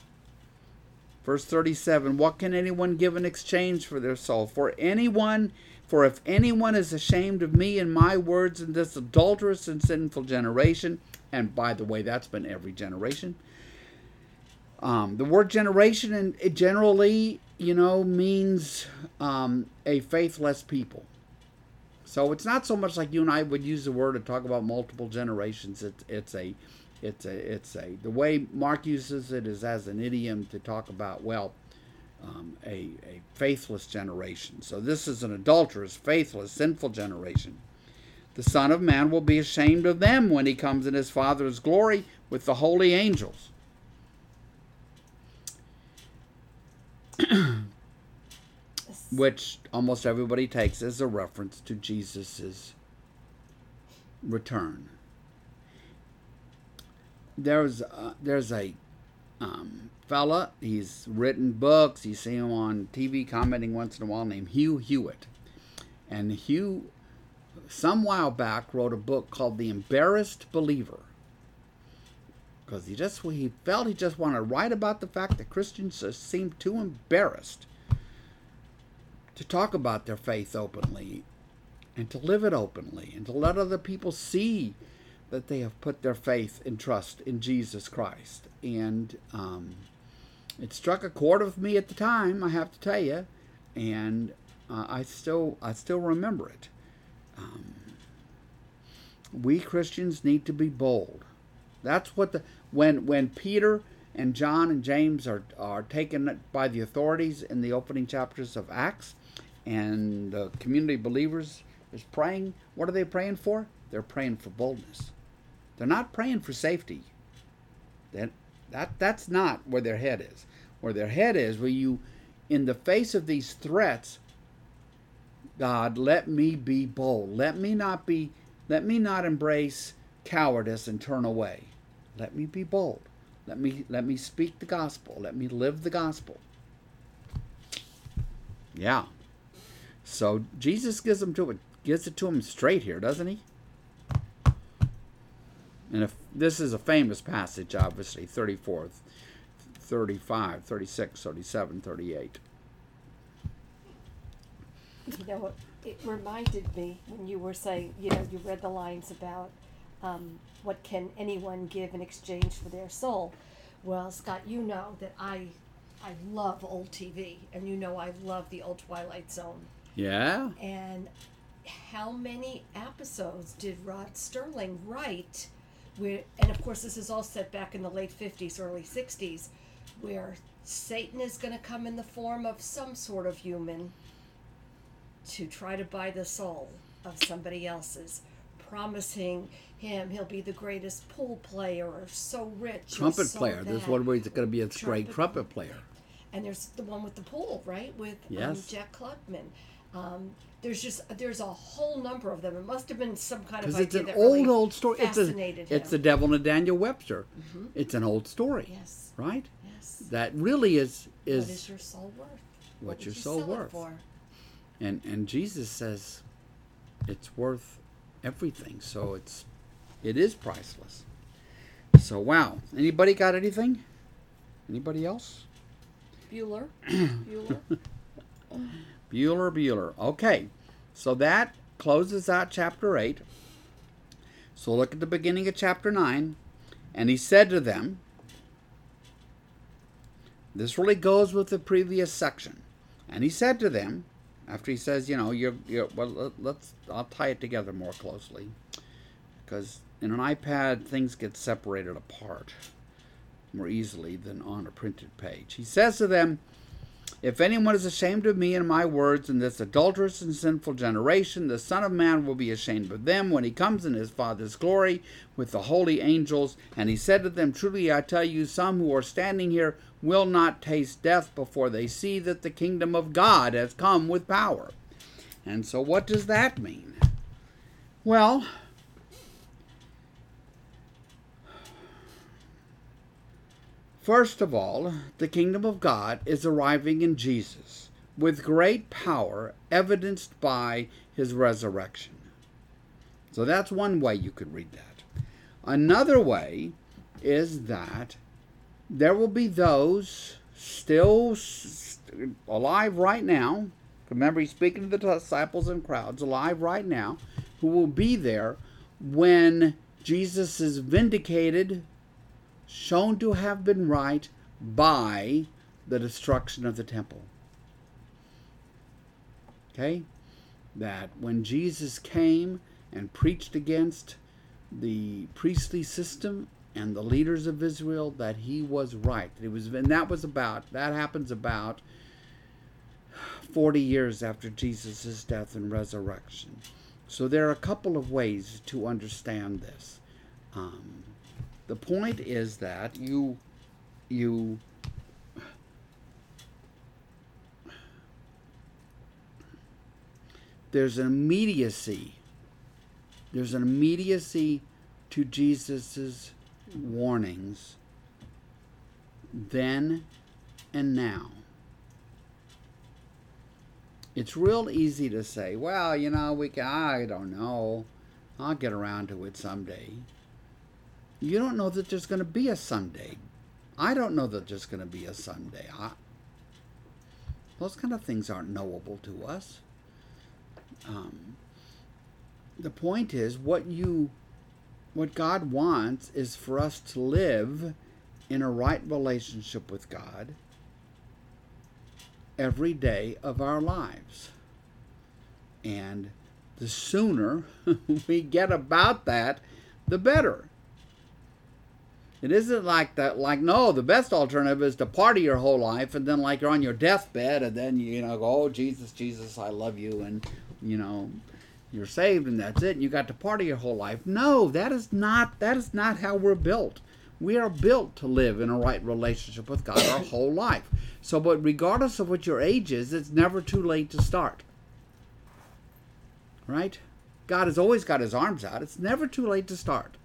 Verse 37 What can anyone give in exchange for their soul? For anyone, for if anyone is ashamed of me and my words in this adulterous and sinful generation, and by the way, that's been every generation. Um, the word generation and generally, you know, means um, a faithless people. So it's not so much like you and I would use the word to talk about multiple generations. It's it's a it's a it's a the way Mark uses it is as an idiom to talk about well, um, a, a faithless generation. So this is an adulterous, faithless, sinful generation. The Son of Man will be ashamed of them when he comes in his Father's glory with the holy angels. (clears throat) Which almost everybody takes as a reference to Jesus' return. There's uh, there's a um, fella. He's written books. You see him on TV commenting once in a while, named Hugh Hewitt. And Hugh, some while back, wrote a book called The Embarrassed Believer. Because he just he felt he just wanted to write about the fact that Christians seem too embarrassed to talk about their faith openly and to live it openly and to let other people see that they have put their faith and trust in Jesus Christ. And um, it struck a chord with me at the time, I have to tell you, and uh, I still I still remember it. Um, we Christians need to be bold. That's what the when when Peter and John and James are are taken by the authorities in the opening chapters of Acts, and the community believers is praying. What are they praying for? They're praying for boldness. They're not praying for safety. That that that's not where their head is. Where their head is, where you, in the face of these threats, God, let me be bold. Let me not be. Let me not embrace cowardice and turn away. Let me be bold. Let me let me speak the gospel. Let me live the gospel. Yeah. So Jesus gives them to it gives it to him straight here, doesn't he? And if this is a famous passage, obviously, 34, 35, 36, 37, 38. You know, it reminded me when you were saying, you know, you read the lines about um, what can anyone give in exchange for their soul. Well, Scott, you know that I, I love old TV, and you know I love the old Twilight Zone. Yeah. And how many episodes did Rod Serling write? Where, and of course, this is all set back in the late 50s, early 60s, where Satan is going to come in the form of some sort of human to try to buy the soul of somebody else's, promising him he'll be the greatest pool player or so rich. Trumpet so player. There's one where he's going to be a great Trumpet- trumpet player. And there's the one with the pool, right? With um, Yes. Jack Klugman. Um, there's just there's a whole number of them. It must have been some kind of Because it's an that old, really old story. It's a, it's the devil and Daniel Webster. It's an old story, yes, right? yes. That really is is what is your soul worth? what's What your you soul worth? for? and and Jesus says it's worth everything. So it's it is priceless. So wow. Anybody got anything? Anybody else? Bueller. (clears throat) Bueller. Bueller, Bueller. Okay. So that closes out chapter 8. So look at the beginning of chapter 9. And he said to them, this really goes with the previous section. And he said to them, after he says, you know, you're, you're well, let- let's, I'll tie it together more closely. Because in an iPad, things get separated apart more easily than on a printed page. He says to them, if anyone is ashamed of me and my words in this adulterous and sinful generation, the Son of Man will be ashamed of them when he comes in his Father's glory with the holy angels. And he said to them, Truly I tell you, some who are standing here will not taste death before they see that the kingdom of God has come with power. And so, what does that mean? Well, First of all, the kingdom of God is arriving in Jesus with great power evidenced by his resurrection. So that's one way you could read that. Another way is that there will be those still alive right now. Remember, he's speaking to the disciples and crowds alive right now who will be there when Jesus is vindicated shown to have been right by the destruction of the temple. Okay? That when Jesus came and preached against the priestly system and the leaders of Israel, that he was right. It was, and that was about, that happens about 40 years after Jesus' death and resurrection. So there are a couple of ways to understand this. Um, the point is that you you there's an immediacy. There's an immediacy to Jesus's warnings then and now. It's real easy to say, well, you know, we I don't know. I'll get around to it someday. You don't know that there's going to be a Sunday. I don't know that there's going to be a Sunday. I, those kind of things aren't knowable to us. Um, the point is, what you, what God wants is for us to live in a right relationship with God every day of our lives. And the sooner (laughs) we get about that, the better. It isn't like that, like, no, the best alternative is to party your whole life and then, like, you're on your deathbed and then, you know, go, oh, Jesus, Jesus, I love you. And, you know, you're saved and that's it. And you got to party your whole life. No, that is not, that is not how we're built. We are built to live in a right relationship with God our (coughs) whole life. So, but regardless of what your age is, it's never too late to start. Right? God has always got his arms out. It's never too late to start.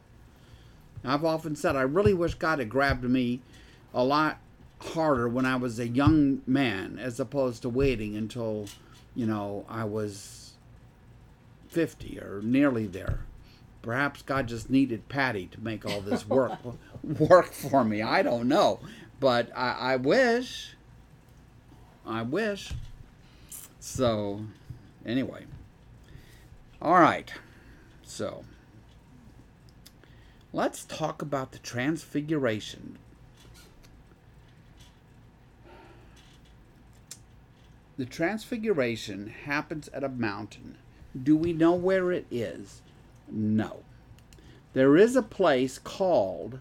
I've often said I really wish God had grabbed me a lot harder when I was a young man as opposed to waiting until, you know, I was 50 or nearly there. Perhaps God just needed Patty to make all this work (laughs) work for me. I don't know. But I, I wish. I wish. So, anyway. All right. So, let's talk about the transfiguration. The transfiguration happens at a mountain. Do we know where it is? No. There is a place called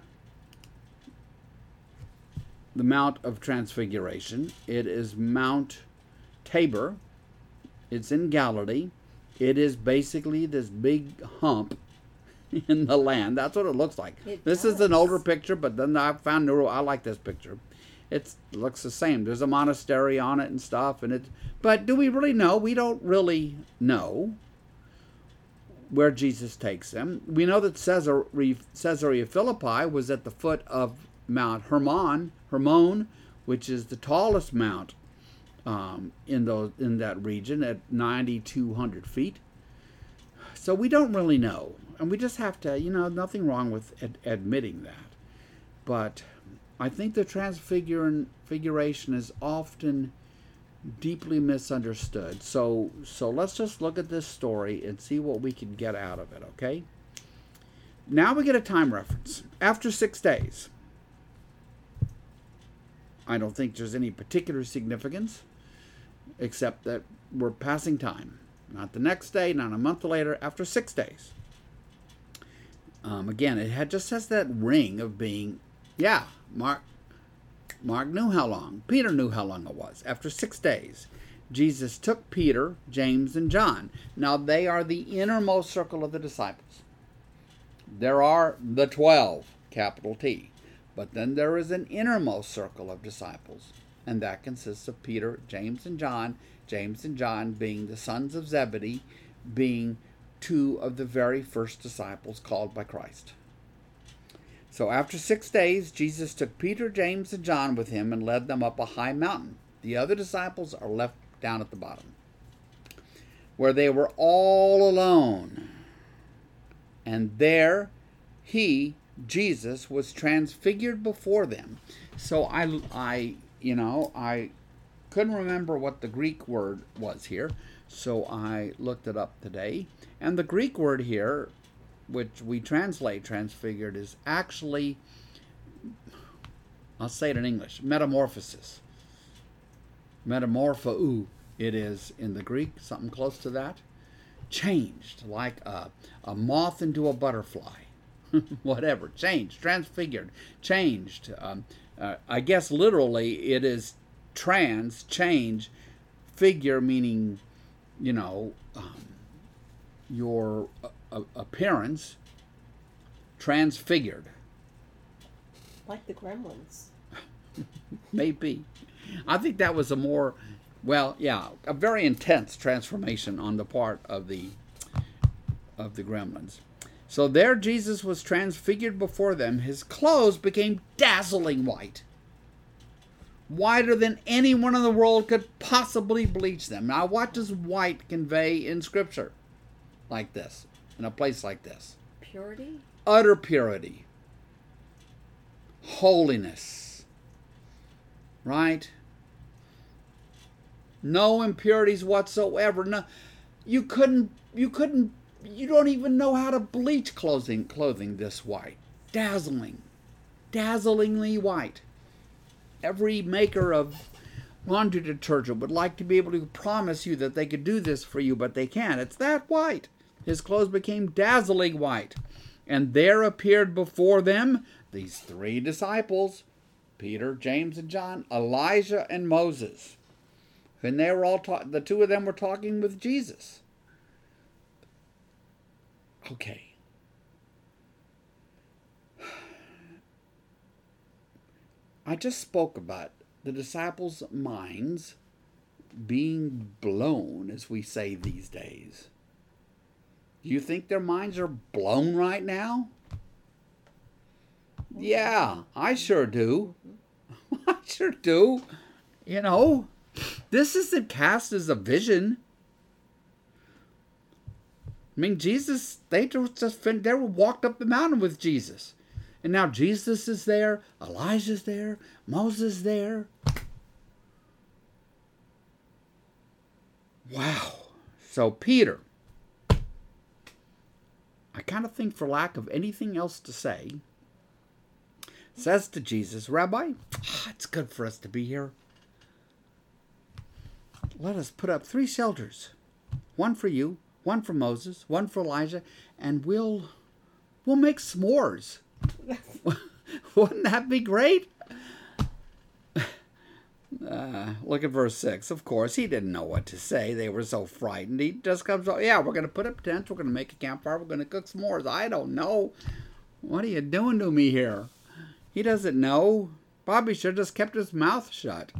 the Mount of Transfiguration. It is Mount Tabor. It's in Galilee. It is basically this big hump (laughs) in the land. That's what it looks like. It this does. is an older picture, but then I found neuro. I like this picture. It looks the same. There's a monastery on it and stuff, and it. But do we really know? We don't really know where Jesus takes them. We know that Caesarea, Caesarea Philippi was at the foot of Mount Hermon, Hermon, which is the tallest mount um, in those in that region at 9,200 feet. So we don't really know, and we just have to, you know, nothing wrong with ad- admitting that. But I think the transfiguration is often deeply misunderstood. So so let's just look at this story and see what we can get out of it, okay? Now we get a time reference. After 6 days. I don't think there's any particular significance except that we're passing time. Not the next day, not a month later, after 6 days. Um, again, it had just has that ring of being, yeah, Mark Mark knew how long. Peter knew how long it was. After six days, Jesus took Peter, James, and John. Now, they are the innermost circle of the disciples. There are the 12, capital T. But then there is an innermost circle of disciples, and that consists of Peter, James, and John. James and John being the sons of Zebedee, being two of the very first disciples called by Christ. So after six days, Jesus took Peter, James, and John with him and led them up a high mountain. The other disciples are left down at the bottom, where they were all alone. And there he, Jesus, was transfigured before them. So I, I, you know, I couldn't remember what the Greek word was here, so I looked it up today. And the Greek word here which we translate transfigured, is actually, I'll say it in English, metamorphosis. Metamorphou, it is in the Greek, something close to that. Changed, like a, a moth into a butterfly. (laughs) Whatever, changed, transfigured, changed. Um, uh, I guess literally it is trans, change, figure meaning, you know, um, your uh, appearance transfigured. Like the gremlins. (laughs) Maybe. I think that was a more, well, yeah, a very intense transformation on the part of the of the gremlins. So there Jesus was transfigured before them. His clothes became dazzling white, whiter than anyone in the world could possibly bleach them. Now, what does white convey in Scripture like this, in a place like this? Purity? Utter purity, holiness, right? No impurities whatsoever. No, you couldn't. You couldn't you don't even know how to bleach clothing clothing this white. Dazzling. Dazzlingly white. Every maker of laundry detergent would like to be able to promise you that they could do this for you, but they can't. It's that white. His clothes became dazzling white. And there appeared before them these three disciples Peter, James, and John, Elijah, and Moses. And they were all ta- the two of them were talking with Jesus. Okay. (sighs) I just spoke about the disciples' minds being blown, as we say these days. Do you think their minds are blown right now? Yeah, I sure do. (laughs) I sure do. You know, this isn't cast as a vision. I mean, Jesus, they just they walked up the mountain with Jesus. And now Jesus is there, Elijah's there, Moses is there. Wow. So Peter, I kind of think for lack of anything else to say, says to Jesus, Rabbi, ah, it's good for us to be here. Let us put up three shelters one for you, one for Moses, one for Elijah, and we'll we'll make s'mores. (laughs) Wouldn't that be great? Uh, look at verse 6. Of course, he didn't know what to say. They were so frightened. He just comes, oh, yeah, we're going to put up tents. We're going to make a campfire. We're going to cook s'mores. I don't know. What are you doing to me here? He doesn't know. Bobby should have just kept his mouth shut.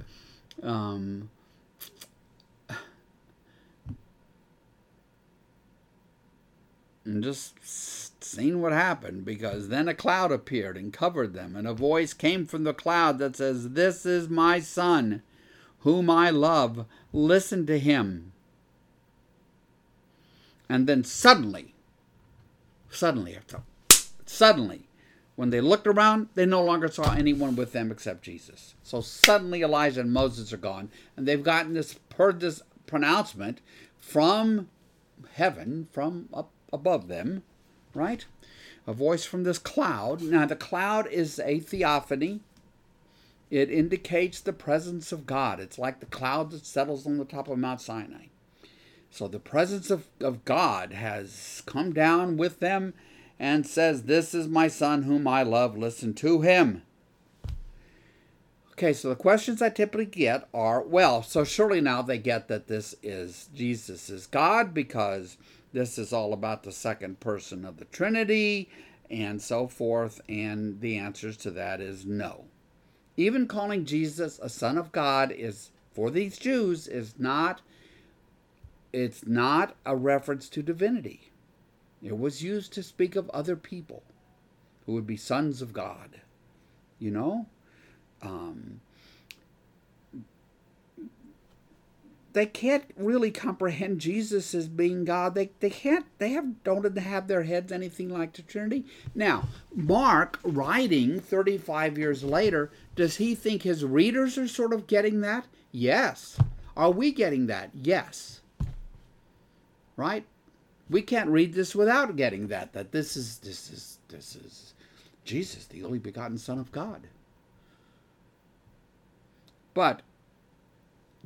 Um, and just seen what happened because then a cloud appeared and covered them, and a voice came from the cloud that says, This is my son, whom I love. Listen to him. And then suddenly, suddenly, suddenly, when they looked around, they no longer saw anyone with them except Jesus. So suddenly Elijah and Moses are gone, and they've gotten this heard this pronouncement from heaven, from up above them, right? A voice from this cloud. Now, the cloud is a theophany. It indicates the presence of God. It's like the cloud that settles on the top of Mount Sinai. So the presence of, of God has come down with them and says, This is my son whom I love. Listen to him. Okay, so the questions I typically get are well, so surely now they get that this is Jesus is God because this is all about the second person of the Trinity and so forth. And the answers to that is no. Even calling Jesus a son of God is, for these Jews, is not, it's not a reference to divinity. It was used to speak of other people who would be sons of God. You know? Um, they can't really comprehend Jesus as being God. They, they can't, they have, don't have their heads anything like the Trinity. Now, Mark, writing 35 years later, does he think his readers are sort of getting that? Yes. Are we getting that? Yes. Right? We can't read this without getting that, that this is, this is, this is Jesus, the only begotten Son of God. But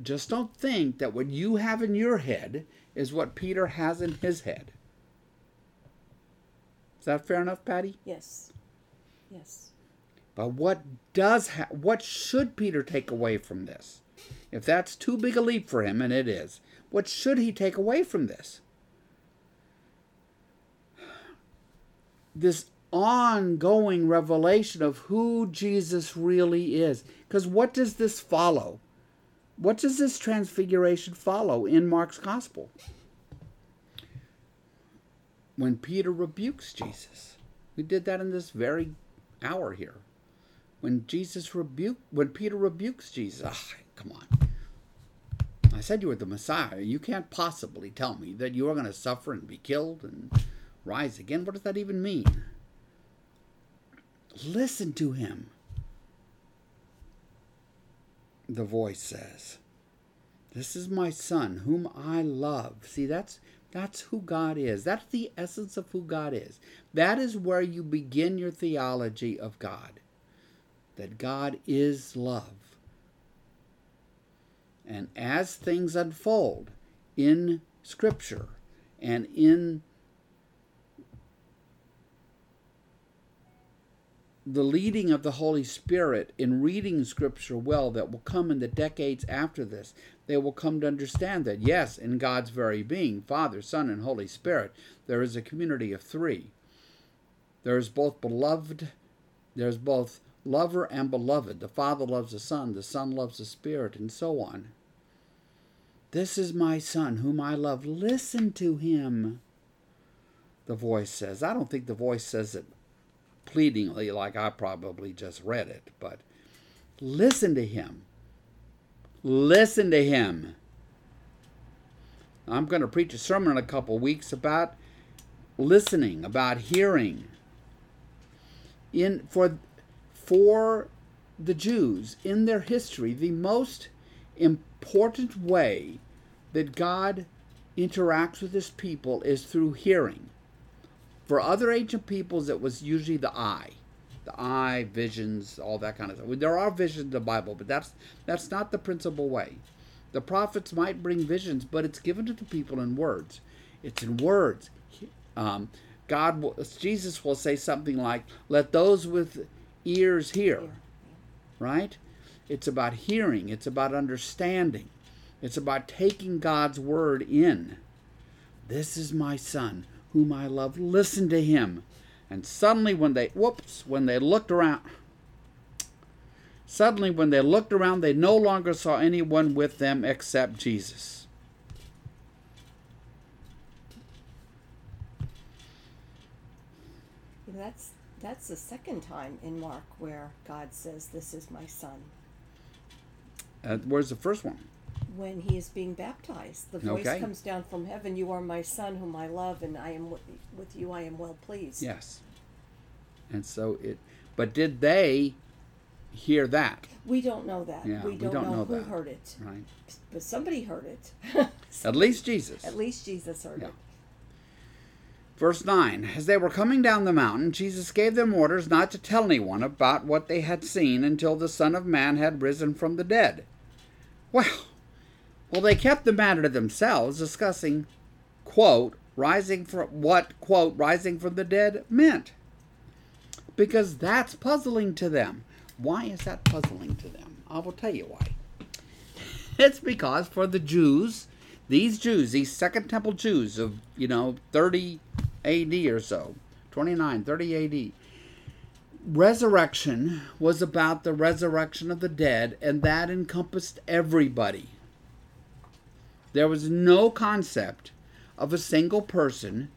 just don't think that what you have in your head is what Peter has in his head. Is that fair enough, Patty? Yes. Yes. But what does ha- what should Peter take away from this? if that's too big a leap for him, and it is, what should he take away from this? This ongoing revelation of who Jesus really is. Because what does this follow? What does this transfiguration follow in Mark's gospel? When Peter rebukes Jesus. We did that in this very hour here. When Jesus rebuked, when Peter rebukes Jesus, ah, come on. I said you were the Messiah. You can't possibly tell me that you are going to suffer and be killed and rise again. What does that even mean? Listen to him. The voice says, This is my son whom I love. See, that's that's who God is. That's the essence of who God is. That is where you begin your theology of God. That God is love. And as things unfold in Scripture and in the leading of the Holy Spirit in reading Scripture well that will come in the decades after this, they will come to understand that, yes, in God's very being, Father, Son, and Holy Spirit, there is a community of three. There is both beloved, there's both lover and beloved. The Father loves the Son, the Son loves the Spirit, and so on. This is my Son, whom I love. Listen to him. The voice says. I don't think the voice says it pleadingly like I probably just read it, but listen to him. Listen to him. I'm going to preach a sermon in a couple weeks about listening, about hearing. In for for the Jews in their history, the most important way that God interacts with his people is through hearing. For other ancient peoples, it was usually the eye, the eye, visions, all that kind of stuff. There are visions in the Bible, but that's that's not the principal way. The prophets might bring visions, but it's given to the people in words. It's in words. Um, God, will, Jesus will say something like, "Let those with ears hear." Right? It's about hearing. It's about understanding. It's about taking God's word in. This is my son whom I love, listen to him. And suddenly, when they, whoops, when they looked around, suddenly, when they looked around, they no longer saw anyone with them except Jesus. That's that's the second time in Mark where God says, "This is my son." Uh, where's the first one? When he is being baptized. The voice okay. comes down from heaven, You are my son whom I love, and I am with, with you I am well pleased. Yes. And so it, but did they hear that? We don't know that. Yeah, we, don't we don't know, know who that. heard it. Right. But somebody heard it. (laughs) At least Jesus. At least Jesus heard yeah. it. Verse 9 As they were coming down the mountain, Jesus gave them orders not to tell anyone about what they had seen until the Son of Man had risen from the dead. Well, well, they kept the matter to themselves, discussing, quote, rising from what, quote, rising from the dead meant. Because that's puzzling to them. Why is that puzzling to them? I will tell you why. (laughs) It's because for the Jews, these Jews, these Second Temple Jews of, you know, 30 AD or so, 29, 30 AD, resurrection was about the resurrection of the dead, and that encompassed everybody. There was no concept of a single person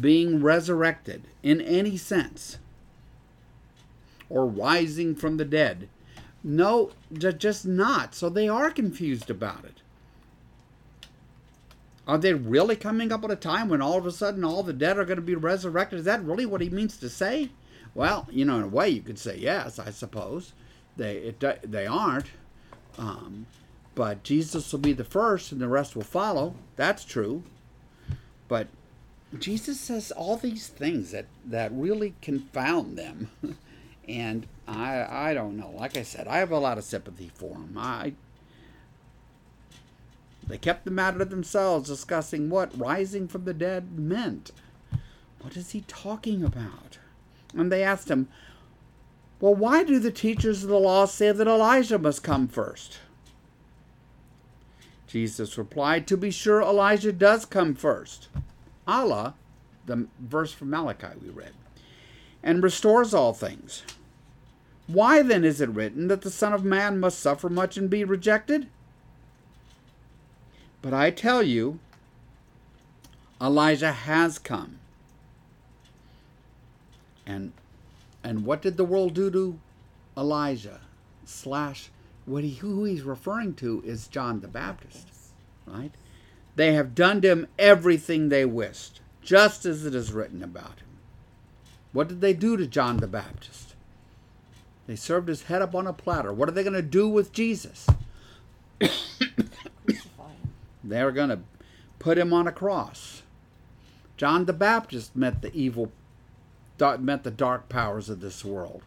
being resurrected in any sense or rising from the dead. No, just not. So they are confused about it. Are they really coming up at a time when all of a sudden all the dead are going to be resurrected? Is that really what he means to say? Well, you know, in a way, you could say yes, I suppose. They it, they aren't. Um, but Jesus will be the first and the rest will follow. That's true. But Jesus says all these things that, that really confound them. (laughs) and I I don't know. Like I said, I have a lot of sympathy for them. I they kept the matter to themselves, discussing what rising from the dead meant. What is he talking about? And they asked him, Well, why do the teachers of the law say that Elijah must come first? Jesus replied, To be sure, Elijah does come first. Allah, the verse from Malachi we read, and restores all things. Why then is it written that the Son of Man must suffer much and be rejected? But I tell you, Elijah has come. And and what did the world do to Elijah? Slash what he who he's referring to is John the Baptist. Right? They have done to him everything they wished, just as it is written about him. What did they do to John the Baptist? They served his head up on a platter. What are they going to do with Jesus? (coughs) They're going to put him on a cross. John the Baptist met the evil, met the dark powers of this world.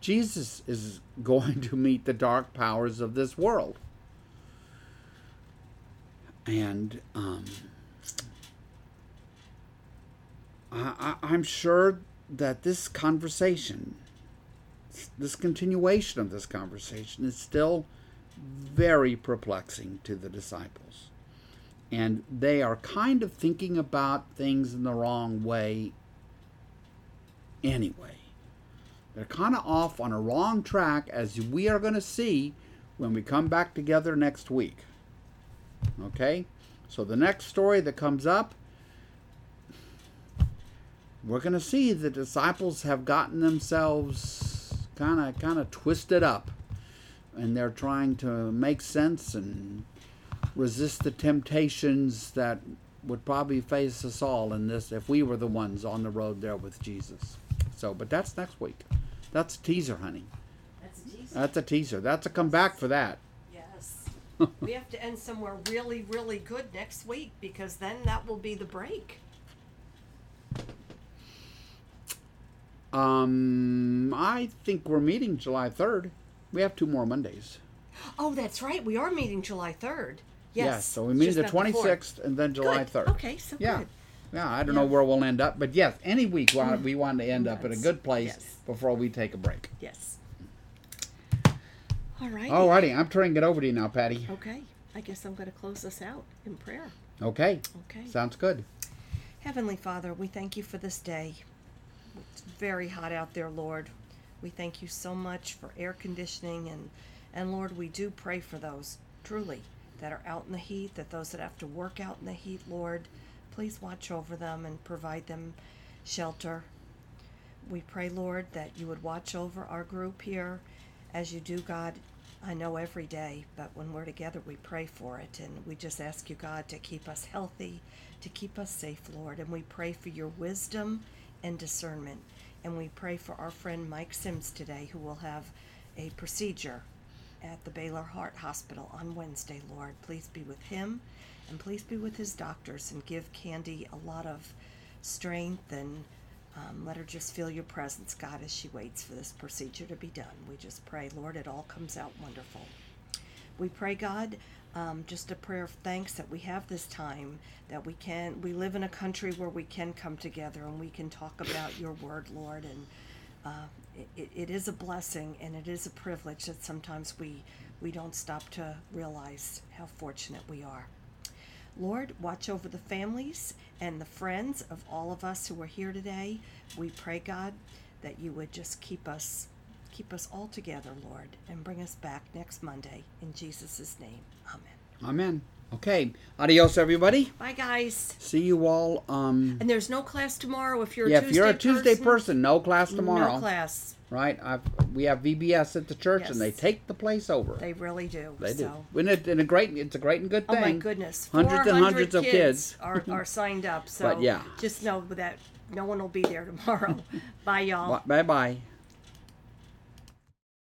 Jesus is (laughs) going to meet the dark powers of this world. And um, I, I, I'm sure that this conversation, this continuation of this conversation, is still very perplexing to the disciples. And they are kind of thinking about things in the wrong way anyway. They're kind of off on a wrong track, as we are going to see when we come back together next week. Okay? So the next story that comes up, we're going to see the disciples have gotten themselves kind of kind of twisted up and they're trying to make sense and resist the temptations that would probably face us all in this if we were the ones on the road there with Jesus. So, but that's next week. That's a teaser, honey. That's a teaser. That's a teaser. That's a come back for that. Yes. (laughs) we have to end somewhere really, really good next week because then that will be the break. Um, I think we're meeting July 3rd. We have two more Mondays. Oh, that's right. We are meeting July 3rd. Yes. Yeah, so we meet the not fourth. 26th and then July Good. 3rd. Okay, so Yeah. good. Yeah, I don't Yeah. know where we'll end up, but yes, any week we want, we mm-hmm. want to end up in a good place Yes. before we take a break. Yes. All right. All righty, I'm turning it over to you now, Patty. Okay. I guess I'm going to close this out in prayer. Okay, Okay. sounds good. Heavenly Father, we thank you for this day. It's very hot out there, Lord. We thank you so much for air conditioning and and Lord, we do pray for those truly that are out in the heat, that those that have to work out in the heat, Lord, please watch over them and provide them shelter. We pray, Lord, that you would watch over our group here as you do, God. I know every day, but when we're together, we pray for it. And we just ask you, God, to keep us healthy, to keep us safe, Lord. And we pray for your wisdom and discernment. And we pray for our friend Mike Sims today, who will have a procedure at the Baylor Heart Hospital on Wednesday, Lord. Please be with him and please be with his doctors and give Candy a lot of strength and um, let her just feel your presence, God, as she waits for this procedure to be done. We just pray, Lord, it all comes out wonderful. We pray, God, um, just a prayer of thanks that we have this time, that we can, we live in a country where we can come together and we can talk about your word, Lord. And uh, it, it is a blessing and it is a privilege that sometimes we, we don't stop to realize how fortunate we are. Lord, watch over the families and the friends of all of us who are here today. We pray, God, that you would just keep us keep us all together, Lord, and bring us back next Monday in Jesus' name. Amen. Amen. Okay, adios, everybody. Bye guys. See you all. Um, And there's no class tomorrow if you're yeah, a if Tuesday you're a Tuesday person. person, no class tomorrow. No class. Right? I've, we have VBS at the church, and they take the place over. They really do. They do. so. And, it, and a great, it's a great and good thing. Oh my goodness! Hundreds and 400 hundreds of kids. are, are (laughs) signed up. So But yeah. just know that no one will be there tomorrow. (laughs) Bye, y'all. Bye bye.